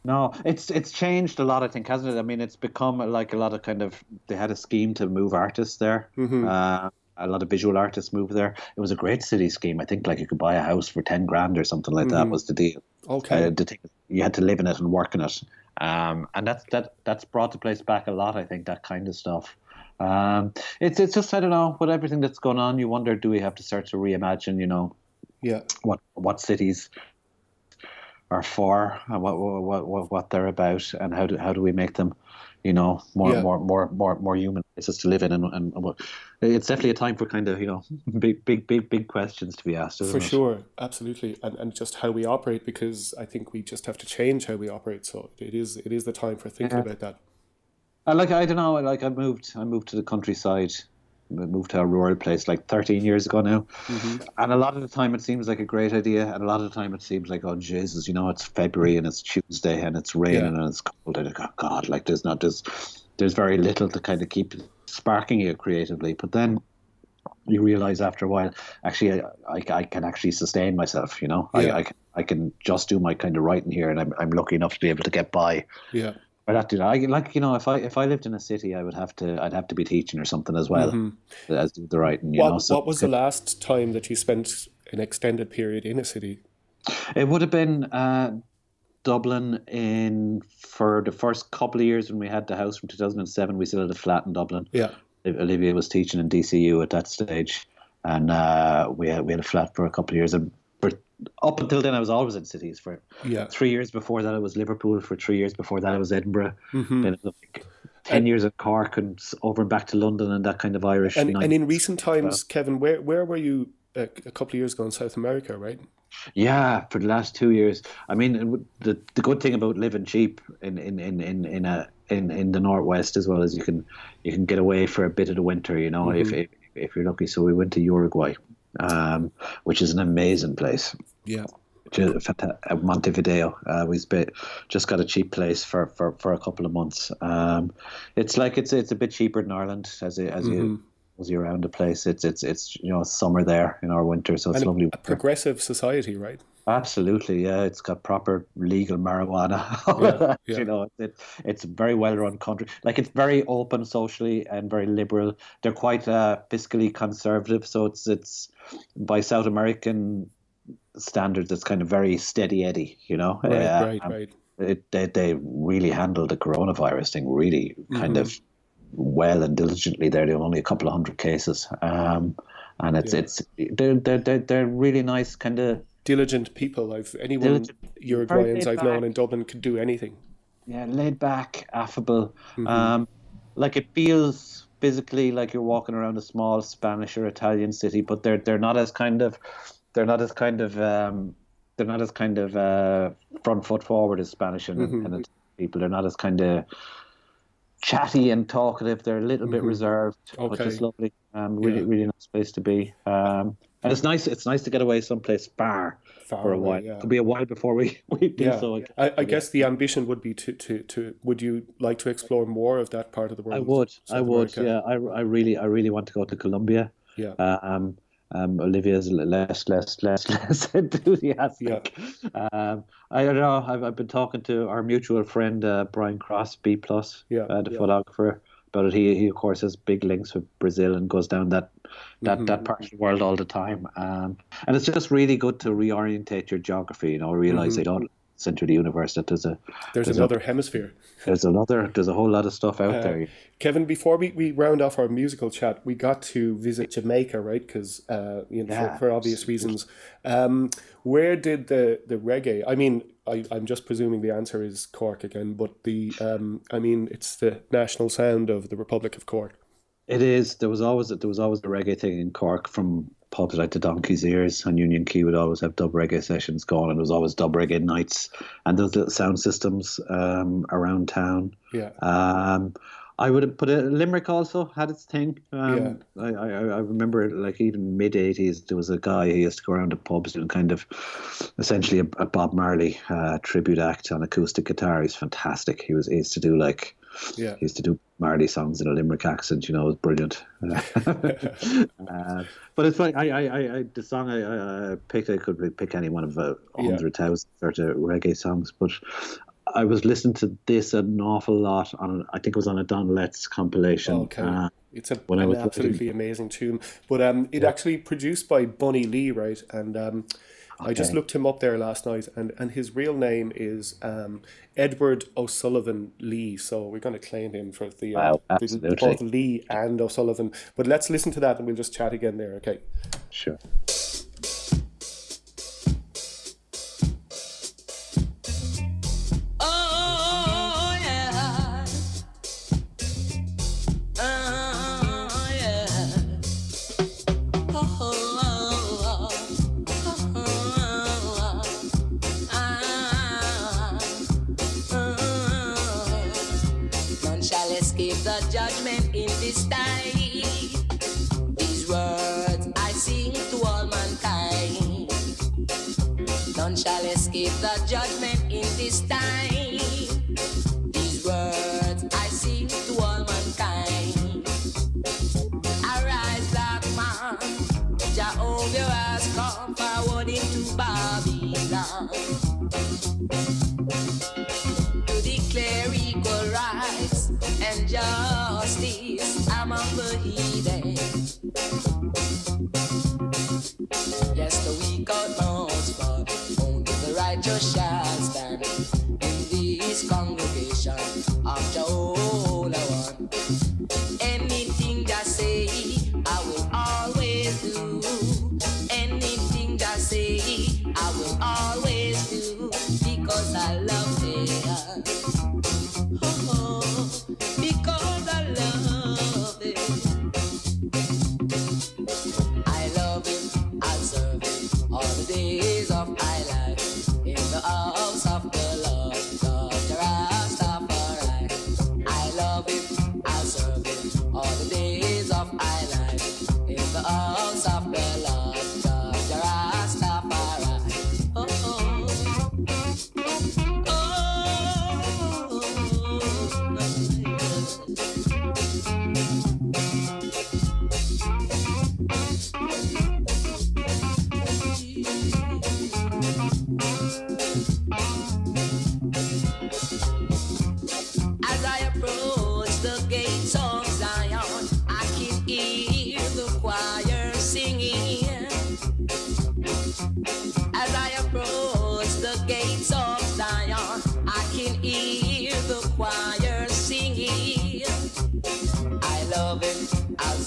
No, it's it's changed a lot, I think, hasn't it? I mean, it's become like a lot of kind of they had a scheme to move artists there. Mm-hmm. Uh, a lot of visual artists moved there. It was a great city scheme. I think like you could buy a house for ten grand or something like that was the deal. Okay Uh, thing, you had to live in it and work in it, um, and that's that that's brought the place back a lot. I think that kind of stuff. Um, it's it's just I don't know with everything that's going on. You wonder, do we have to start to reimagine? You know, yeah what what cities are for and what what what, what they're about and how do how do we make them you know more Yeah. more more more more human places to live in and, and what it's definitely a time for kind of you know <laughs> big big big big questions to be asked for it? sure. Absolutely. And and just how we operate because I think we just have to change how we operate. So it is it is the time for thinking about that. I like I don't know like I moved I moved to the countryside moved to a rural place like 13 years ago now. Mm-hmm. And a lot of the time it seems like a great idea and a lot of the time it seems like oh Jesus you know it's February and it's Tuesday and it's raining Yeah. and it's cold and oh God like there's not there's there's very little to kind of keep sparking you creatively. But then you realize after a while actually I, I, I can actually sustain myself you know? Yeah. I, I, can, I can just do my kind of writing here and I'm, I'm lucky enough to be able to get by. Yeah I'd have. I like you know if I if I lived in a city, I would have to. I'd have to be teaching or something as well as the writing. You what, know, so what was the last time that you spent an extended period in a city it would have been uh, Dublin in for the first couple of years when we had the house from 2007. We still had a flat in Dublin. yeah Olivia was teaching in DCU at that stage, and uh, we had we had a flat for a couple of years. And for, up until then, I was always in cities. For yeah three years before that, I was Liverpool. For three years before that, I was Edinburgh. Mm-hmm. Then it was like ten years at Cork and over and back to London and that kind of Irish. And, and in recent times, Kevin, where where were you a, a couple of years ago in South America, right? Yeah, for the last two years. I mean, the the good thing about living cheap in in in in in a in, in the northwest as well as you can you can get away for a bit of the winter. You know, if, if if you're lucky. So we went to Uruguay, um, which is an amazing place. Yeah. which is fanta- uh, Montevideo. Uh, we sp- just got a cheap place for, for, for a couple of months. Um, it's like it's it's a bit cheaper than Ireland as as you you around the place. It's it's it's you know summer there in our winter, so it's And lovely. a weather. progressive society, right? Absolutely, yeah. It's got proper legal marijuana. Yeah, <laughs> yeah. You know, it, it's a very well run country. Like it's very open socially and very liberal. They're quite uh, fiscally conservative, so it's it's by South American standards, it's kind of very steady Eddie. You know, Right, Uh, right, right. It, they they really handled the coronavirus thing really kind Mm-hmm. of well and diligently. There, there were only a couple of hundred cases, um, and it's Yeah. it's they're they're they're, they're really nice kind of. Diligent people. I've anyone Diligent. Uruguayans I've known in Dublin could do anything. yeah, laid back, affable. Mm-hmm. Um, like it feels physically like you're walking around a small Spanish or Italian city, but they're they're not as kind of they're not as kind of um, they're not as kind of uh, front foot forward as Spanish and, Mm-hmm. and Italian people. They're not as kind of chatty and talkative. They're a little bit reserved, which Mm-hmm. Is lovely. Um, really, Yeah. really nice place to be. Um, and it's nice. It's nice to get away someplace far, Far for a while. yeah. It'll be a while before we <laughs> we do Yeah, so. I, I guess the ambition would be to, to, to would you like to explore more of that part of the world? I would, I would, America? yeah. I, I really, I really want to go to Colombia. Yeah. Um, um, Olivia's less, less, less, <laughs> less enthusiastic. Um, I don't know. I've, I've been talking to our mutual friend uh, Brian Cross, B plus, Yeah, uh, the yeah. photographer, about it. He, he of course has big links with Brazil and goes down that that, Mm-hmm. that part of the world all the time. Um, and it's just really good to reorientate your geography. You know, realize Mm-hmm. they don't center of the universe that there's a There's there's a- another hemisphere. there's another there's a whole lot of stuff out Uh, there. Kevin, before we, we round off our musical chat, we got to visit Jamaica, right? Because uh, you know, Yeah. for, for obvious reasons. Um, where did the, the reggae? I mean, I, I'm just presuming the answer is Cork again, but the um, I mean, it's the national sound of the Republic of Cork. It is. There was always there was always a reggae thing in Cork from pubs like the Donkey's Ears and Union Quay would always have dub reggae sessions going, and there was always dub reggae nights and those little sound systems um, around town. Yeah. Um, I would have put it. Limerick also had its thing. Um, I, I I remember like even mid eighties there was a guy who used to go around to pubs doing kind of essentially a, a Bob Marley uh, tribute act on acoustic guitar. He's fantastic. He was he used to do like Yeah. he used to do Marley songs in a Limerick accent. You know, it was brilliant. <laughs> <laughs> uh, but it's funny. I, I, I, I the song I, I, picked, I could pick any one of a Yeah. hundred thousand sort of reggae songs, but I was listening to this an awful lot on. I think it was on a Don Letts compilation. Okay. Uh, it's a, an absolutely amazing tune. But um, it actually produced by Bunny Lee, right? And um, I just looked him up there last night, and, and his real name is um, Edward O'Sullivan Lee. So we're going to claim him for the, uh, Wow, the both Lee and O'Sullivan. But let's listen to that, and we'll just chat again there. Okay. sure. Judgment in this time.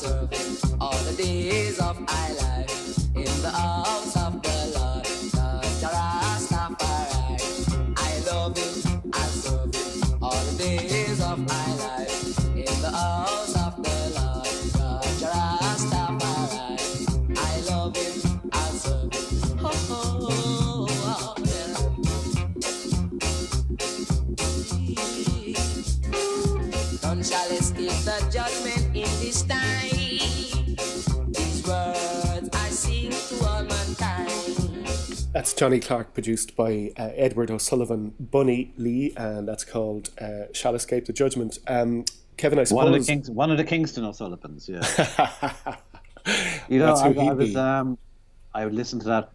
Him, I'll serve him all the days of my life in the house That's Johnny Clarke, produced by uh, Edward O'Sullivan, Bunny Lee, and that's called uh, "Shall Escape the Judgment." Um, Kevin, I suppose One of the Kings, one of the Kingston O'Sullivans. Yeah. <laughs> you know, I, I was um, I would listen to that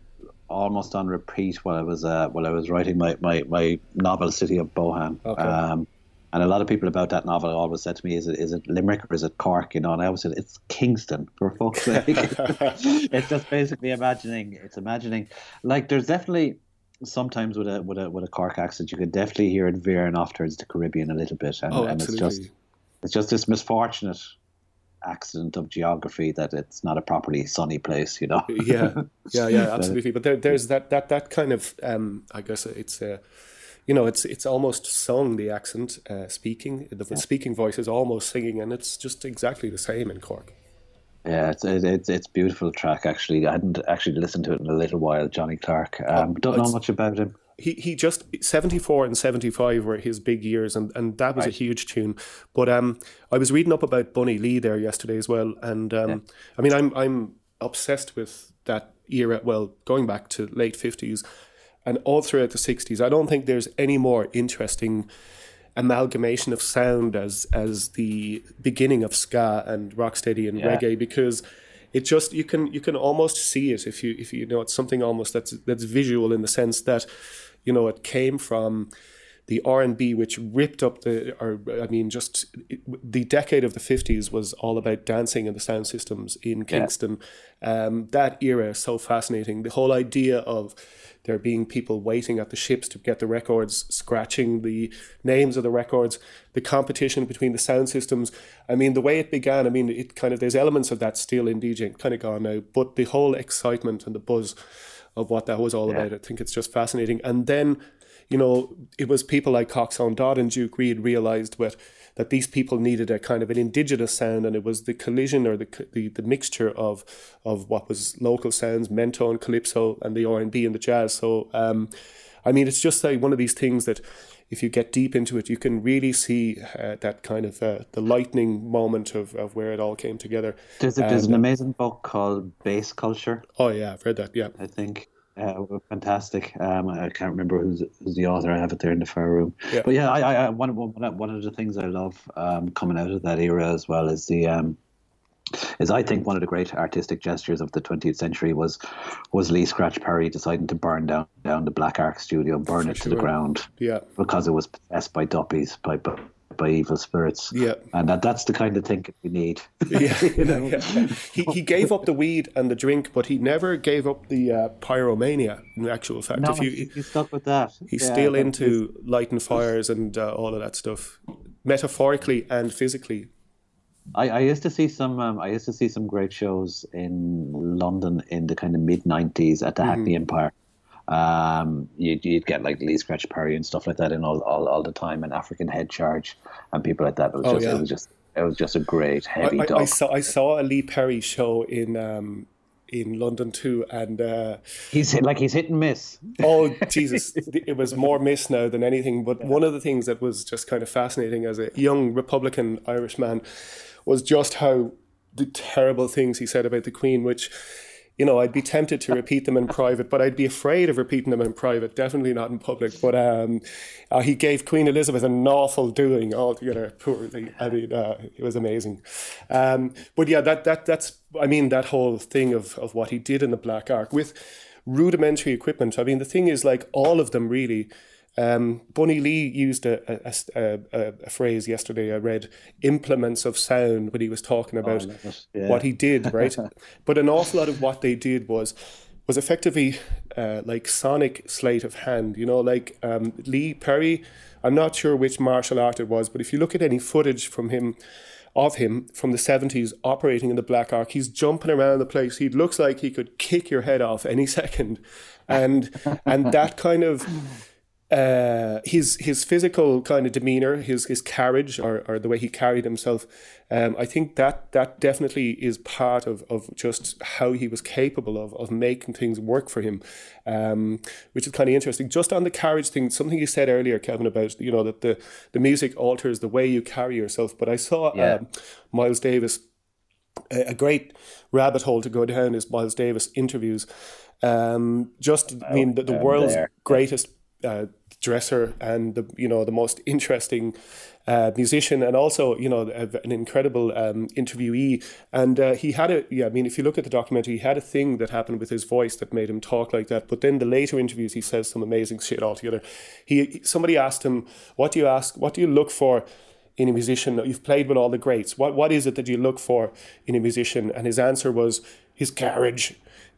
almost on repeat while I was uh, while I was writing my, my, my novel City of Bohane. Okay. Um, and a lot of people about that novel always said to me, "Is it is it Limerick or is it Cork?" You know, and I always said, "It's Kingston for fuck's <laughs> sake." <laughs> it's just basically imagining. It's imagining. Like there's definitely sometimes with a with a with a Cork accent, you can definitely hear it veering off towards the Caribbean a little bit, and, Oh, and it's just it's just this misfortunate accident of geography that it's not a properly sunny place, you know. yeah, yeah, yeah, <laughs> absolutely. But there, there's that that that kind of um, I guess it's uh, you know it's it's almost sung the accent uh, speaking the speaking voice is almost singing and it's just exactly the same in Cork. Yeah, it's it, it's it's beautiful track actually. I hadn't actually listened to it in a little while. Johnny Clarke. Um, don't know much about him. He he just seventy four and seventy five were his big years and, and that was a huge tune. But um, I was reading up about Bunny Lee there yesterday as well, and um, I mean I'm I'm obsessed with that era. Well, going back to late fifties and all throughout the sixties. I don't think there's any more interesting amalgamation of sound as as the beginning of ska and rocksteady and Yeah. reggae because it just you can you can almost see it if you if you know it's something almost that's that's visual in the sense that you know it came from the R&B which ripped up the or I mean just it, the decade of the 50s was all about dancing and the sound systems in Kingston um, that era is so fascinating the whole idea of there being people waiting at the ships to get the records scratching the names of the records the competition between the sound systems I mean the way it began I mean it kind of there's elements of that still in DJing kind of gone now but the whole excitement and the buzz of what that was all about. I think it's just fascinating. And then, you know, it was people like Coxsone Dodd and Duke Reid realized what that these people needed a kind of an indigenous sound, and it was the collision or the the, the mixture of of what was local sounds, mento and calypso, and the R and B and the jazz. So, um, I mean, it's just like one of these things that. If you get deep into it, you can really see uh, that kind of uh, the lightning moment of, of where it all came together. There's, a, there's And, an amazing book called Bass Culture. Oh yeah, I've read that. Yeah, I think. Uh, fantastic. Um, I can't remember who's, who's the author. I have it there in the far room. Yeah. But yeah, I, I, I one, one, one of the things I love um, coming out of that era as well is the um, is I think one of the great artistic gestures of the 20th century was was Lee Scratch Perry deciding to burn down down the Black Ark studio, burn it to the ground yeah, because it was possessed by duppies, by by, by evil spirits. Yeah. and that that's the kind of thing we need. <laughs> yeah, <laughs> You know? yeah. He, he gave up the weed and the drink, but he never gave up the uh, pyromania. In actual fact, No, if you, he's stuck with that. he's Yeah, still into lighting fires and uh, all of that stuff, metaphorically and physically. I, I used to see some. Um, I used to see some great shows in London in the kind of mid '90s at the Mm-hmm. Hackney Empire. Um, you'd, you'd get like Lee Scratch Perry and stuff like that in all, all, all the time, and African Head Charge and people like that. It was Oh, just, yeah. it was just, it was just a great I, heavy I, dog. I saw I saw a Lee Perry show in um, in London too, and uh, He's hit, like he's hit and miss. oh <laughs> Jesus, it was more miss now than anything. But one of the things that was just kind of fascinating as a young Republican Irish man was just how the terrible things he said about the Queen, which. You know, I'd be tempted to repeat them in private, but I'd be afraid of repeating them in private. Definitely not in public. But um, uh, he gave Queen Elizabeth an awful doing altogether. Poorly, I mean, uh, it was amazing. Um, but yeah, that that that's. I mean, that whole thing of of what he did in the Black Ark with rudimentary equipment. I mean, the thing is, like all of them really. Um, Bunny Lee used a, a, a, a, a phrase yesterday. I read implements of sound when he was talking about love it. Yeah. what he did, <laughs> right? but an awful lot of what they did was was effectively uh, like sonic sleight of hand. You know, like um, Lee Perry. I'm not sure which martial art it was, but if you look at any footage from him, of him from the 70s operating in the Black Ark, he's jumping around the place. He looks like he could kick your head off any <laughs> second, and and that kind of uh, his his physical kind of demeanor, his his carriage, or, or the way he carried himself, um, I think that that definitely is part of, of just how he was capable of of making things work for him, um, which is kind of interesting. Just on the carriage thing, something you said earlier, Kevin, about you know that the the music alters the way you carry yourself. But I saw Yeah. um, Miles Davis a a great rabbit hole to go down is Miles Davis interviews. Um, just I mean the, the world's there. greatest uh, dresser and the you know the most interesting uh, musician and also you know an incredible um, interviewee. And uh, he had a yeah I mean if you look at the documentary he had a thing that happened with his voice that made him talk like that. But then the later interviews he says some amazing shit altogether. He somebody asked him what do you ask what do you look for in a musician? You've played with all the greats. What what is it that you look for in a musician? And his answer was his carriage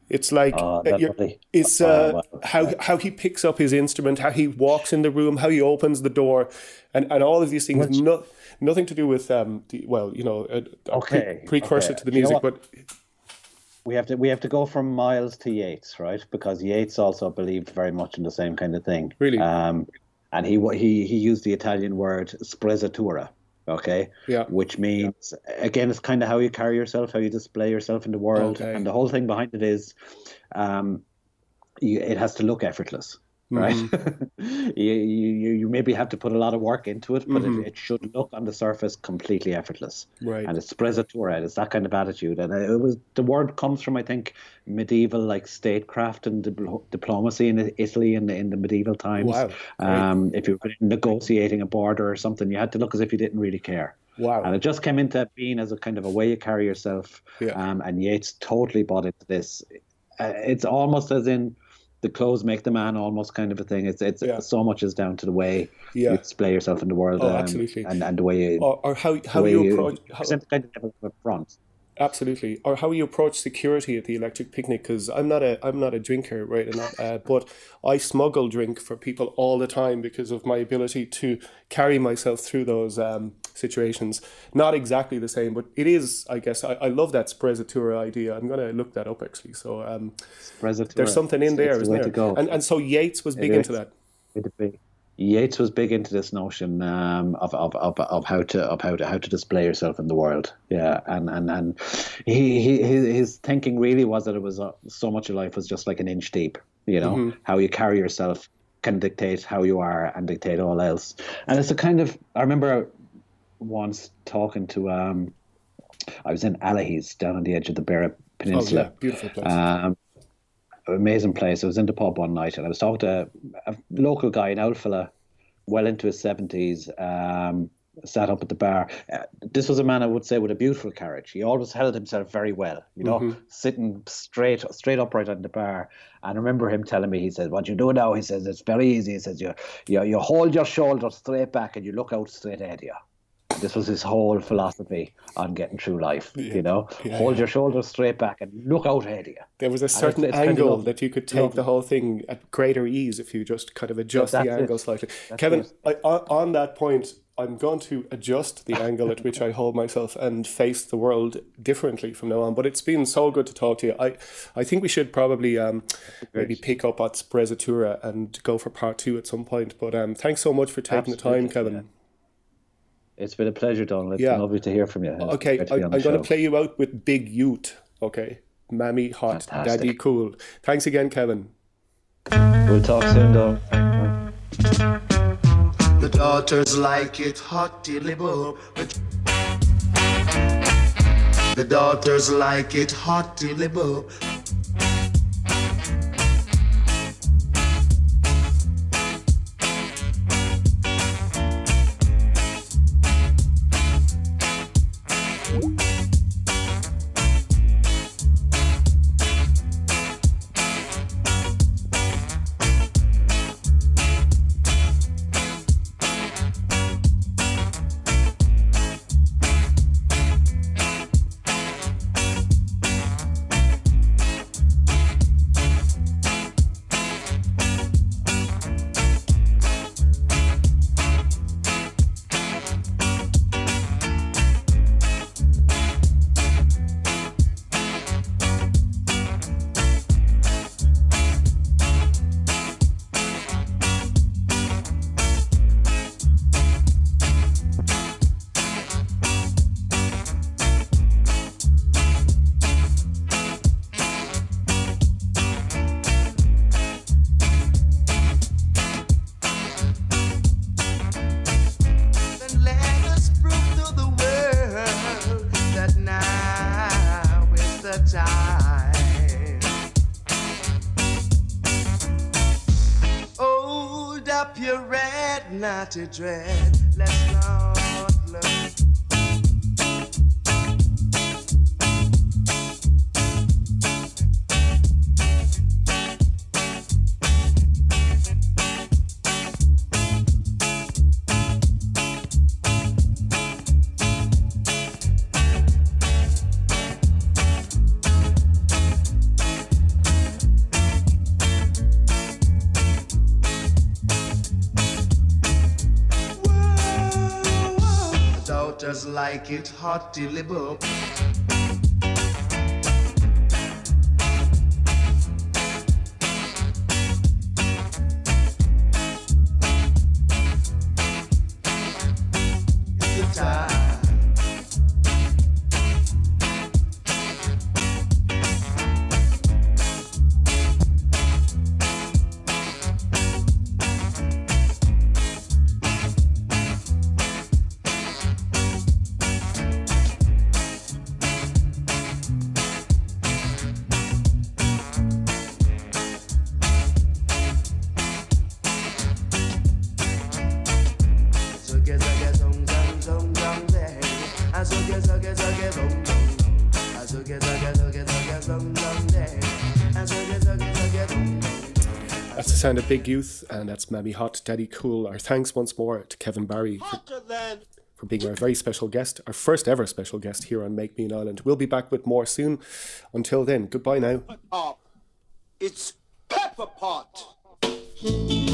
it's like Oh, uh, that's you're- lovely. it's Oh, uh, how how he picks up his instrument, how he walks in the room, how he opens the door, and, and all of these things. No, nothing to do with um, the, well, you know, a, a pre- Okay, precursor okay. to the You know music, but we have to we have to go from Miles to Yeats, right? Because Yeats also believed very much in the same kind of thing. Really? Um, and he he he used the Italian word sprezzatura, okay? Yeah. Which means again, it's kind of how you carry yourself, how you display yourself in the world, Okay. and the whole thing behind it is, um, you, it has to look effortless. Right, Mm-hmm. <laughs> you, you you maybe have to put a lot of work into it, but Mm-hmm. it, it should look on the surface completely effortless Right. and it spreads it it's sprezzatura. It's that kind of attitude, and it was the word comes from I think medieval like statecraft and dipl- diplomacy in Italy in the, in the medieval times. Wow. Um, if you were negotiating a border or something, you had to look as if you didn't really care. wow, And it just came into being as a kind of a way you carry yourself. Yeah. Um, and Yeats totally bought into this. Uh, it's almost as in the clothes make the man, almost kind of a thing. It's it's Yeah. so much is down to the way Yeah. you display yourself in the world. Oh, um, absolutely. And, and the way you, or, or how how you you approach how, present kind of front. Absolutely, or how you approach security at the electric picnic. Because I'm not a I'm not a drinker, right? And uh, but I smuggle drink for people all the time because of my ability to carry myself through those um, situations. Not exactly the same, but it is. I guess I, I love that sprezzatura idea. I'm gonna look that up actually. So um, there's something in It's- there, it's the isn't there? And and so Yeats was big It into is. that. It'd be- Yeats was big into this notion um, of, of, of, of how to of how to how to display yourself in the world. Yeah, and and and he, he his, his thinking really was that it was uh, so much of life was just like an inch deep. You know Mm-hmm. how you carry yourself can dictate how you are and dictate all else. And it's a kind of I remember once talking to um, I was in Allihies down on the edge of the Oh Peninsula. yeah, beautiful place. Um, amazing place. I was in the pub one night and I was talking to a local guy, an old fella, well into his seventies. Um, sat up at the bar. Uh, this was a man I would say with a beautiful carriage. He always held himself very well, you know, sitting straight, straight upright on the bar. And I remember him telling me, he said, "What you do now?" He says, "It's very easy." He says, "You, you, you hold your shoulders straight back and you look out straight ahead of you." This was his whole philosophy on getting through life. You know, hold your shoulders straight back and look out ahead of you. there was a it's- certain it's kind of angle that you could take Lovely. the whole thing at greater ease if you just kind of adjust the that's it. angle slightly. That's Kevin. I, on, that point, I'm going to adjust the angle at which I hold myself and face the world differently from now on. But it's been so good to talk to you. I, I think we should probably um, maybe pick up at Sprezzatura and go for part two at some point. But um, thanks so much for taking the time, Kevin. yeah. It's been a pleasure, Donal. It's Yeah. lovely to hear from you. It's Okay, I, I'm going to play you out with Big Youth. Okay, Mammy Hot, Fantastic. Daddy Cool. Thanks again, Kevin. We'll talk soon, Donal. The daughters like it hot dilly bob. The daughters like it hot dilly not to dread. Let's not like it hot till the book. Sound of Big Youth, and that's Mammy Hot, Daddy Cool. Our thanks once more to Kevin Barry for, for being our very special guest, our first ever special guest here on Make Me an Island. We'll be back with more soon. Until then, goodbye now. Pot. It's Pepper Pot. Dig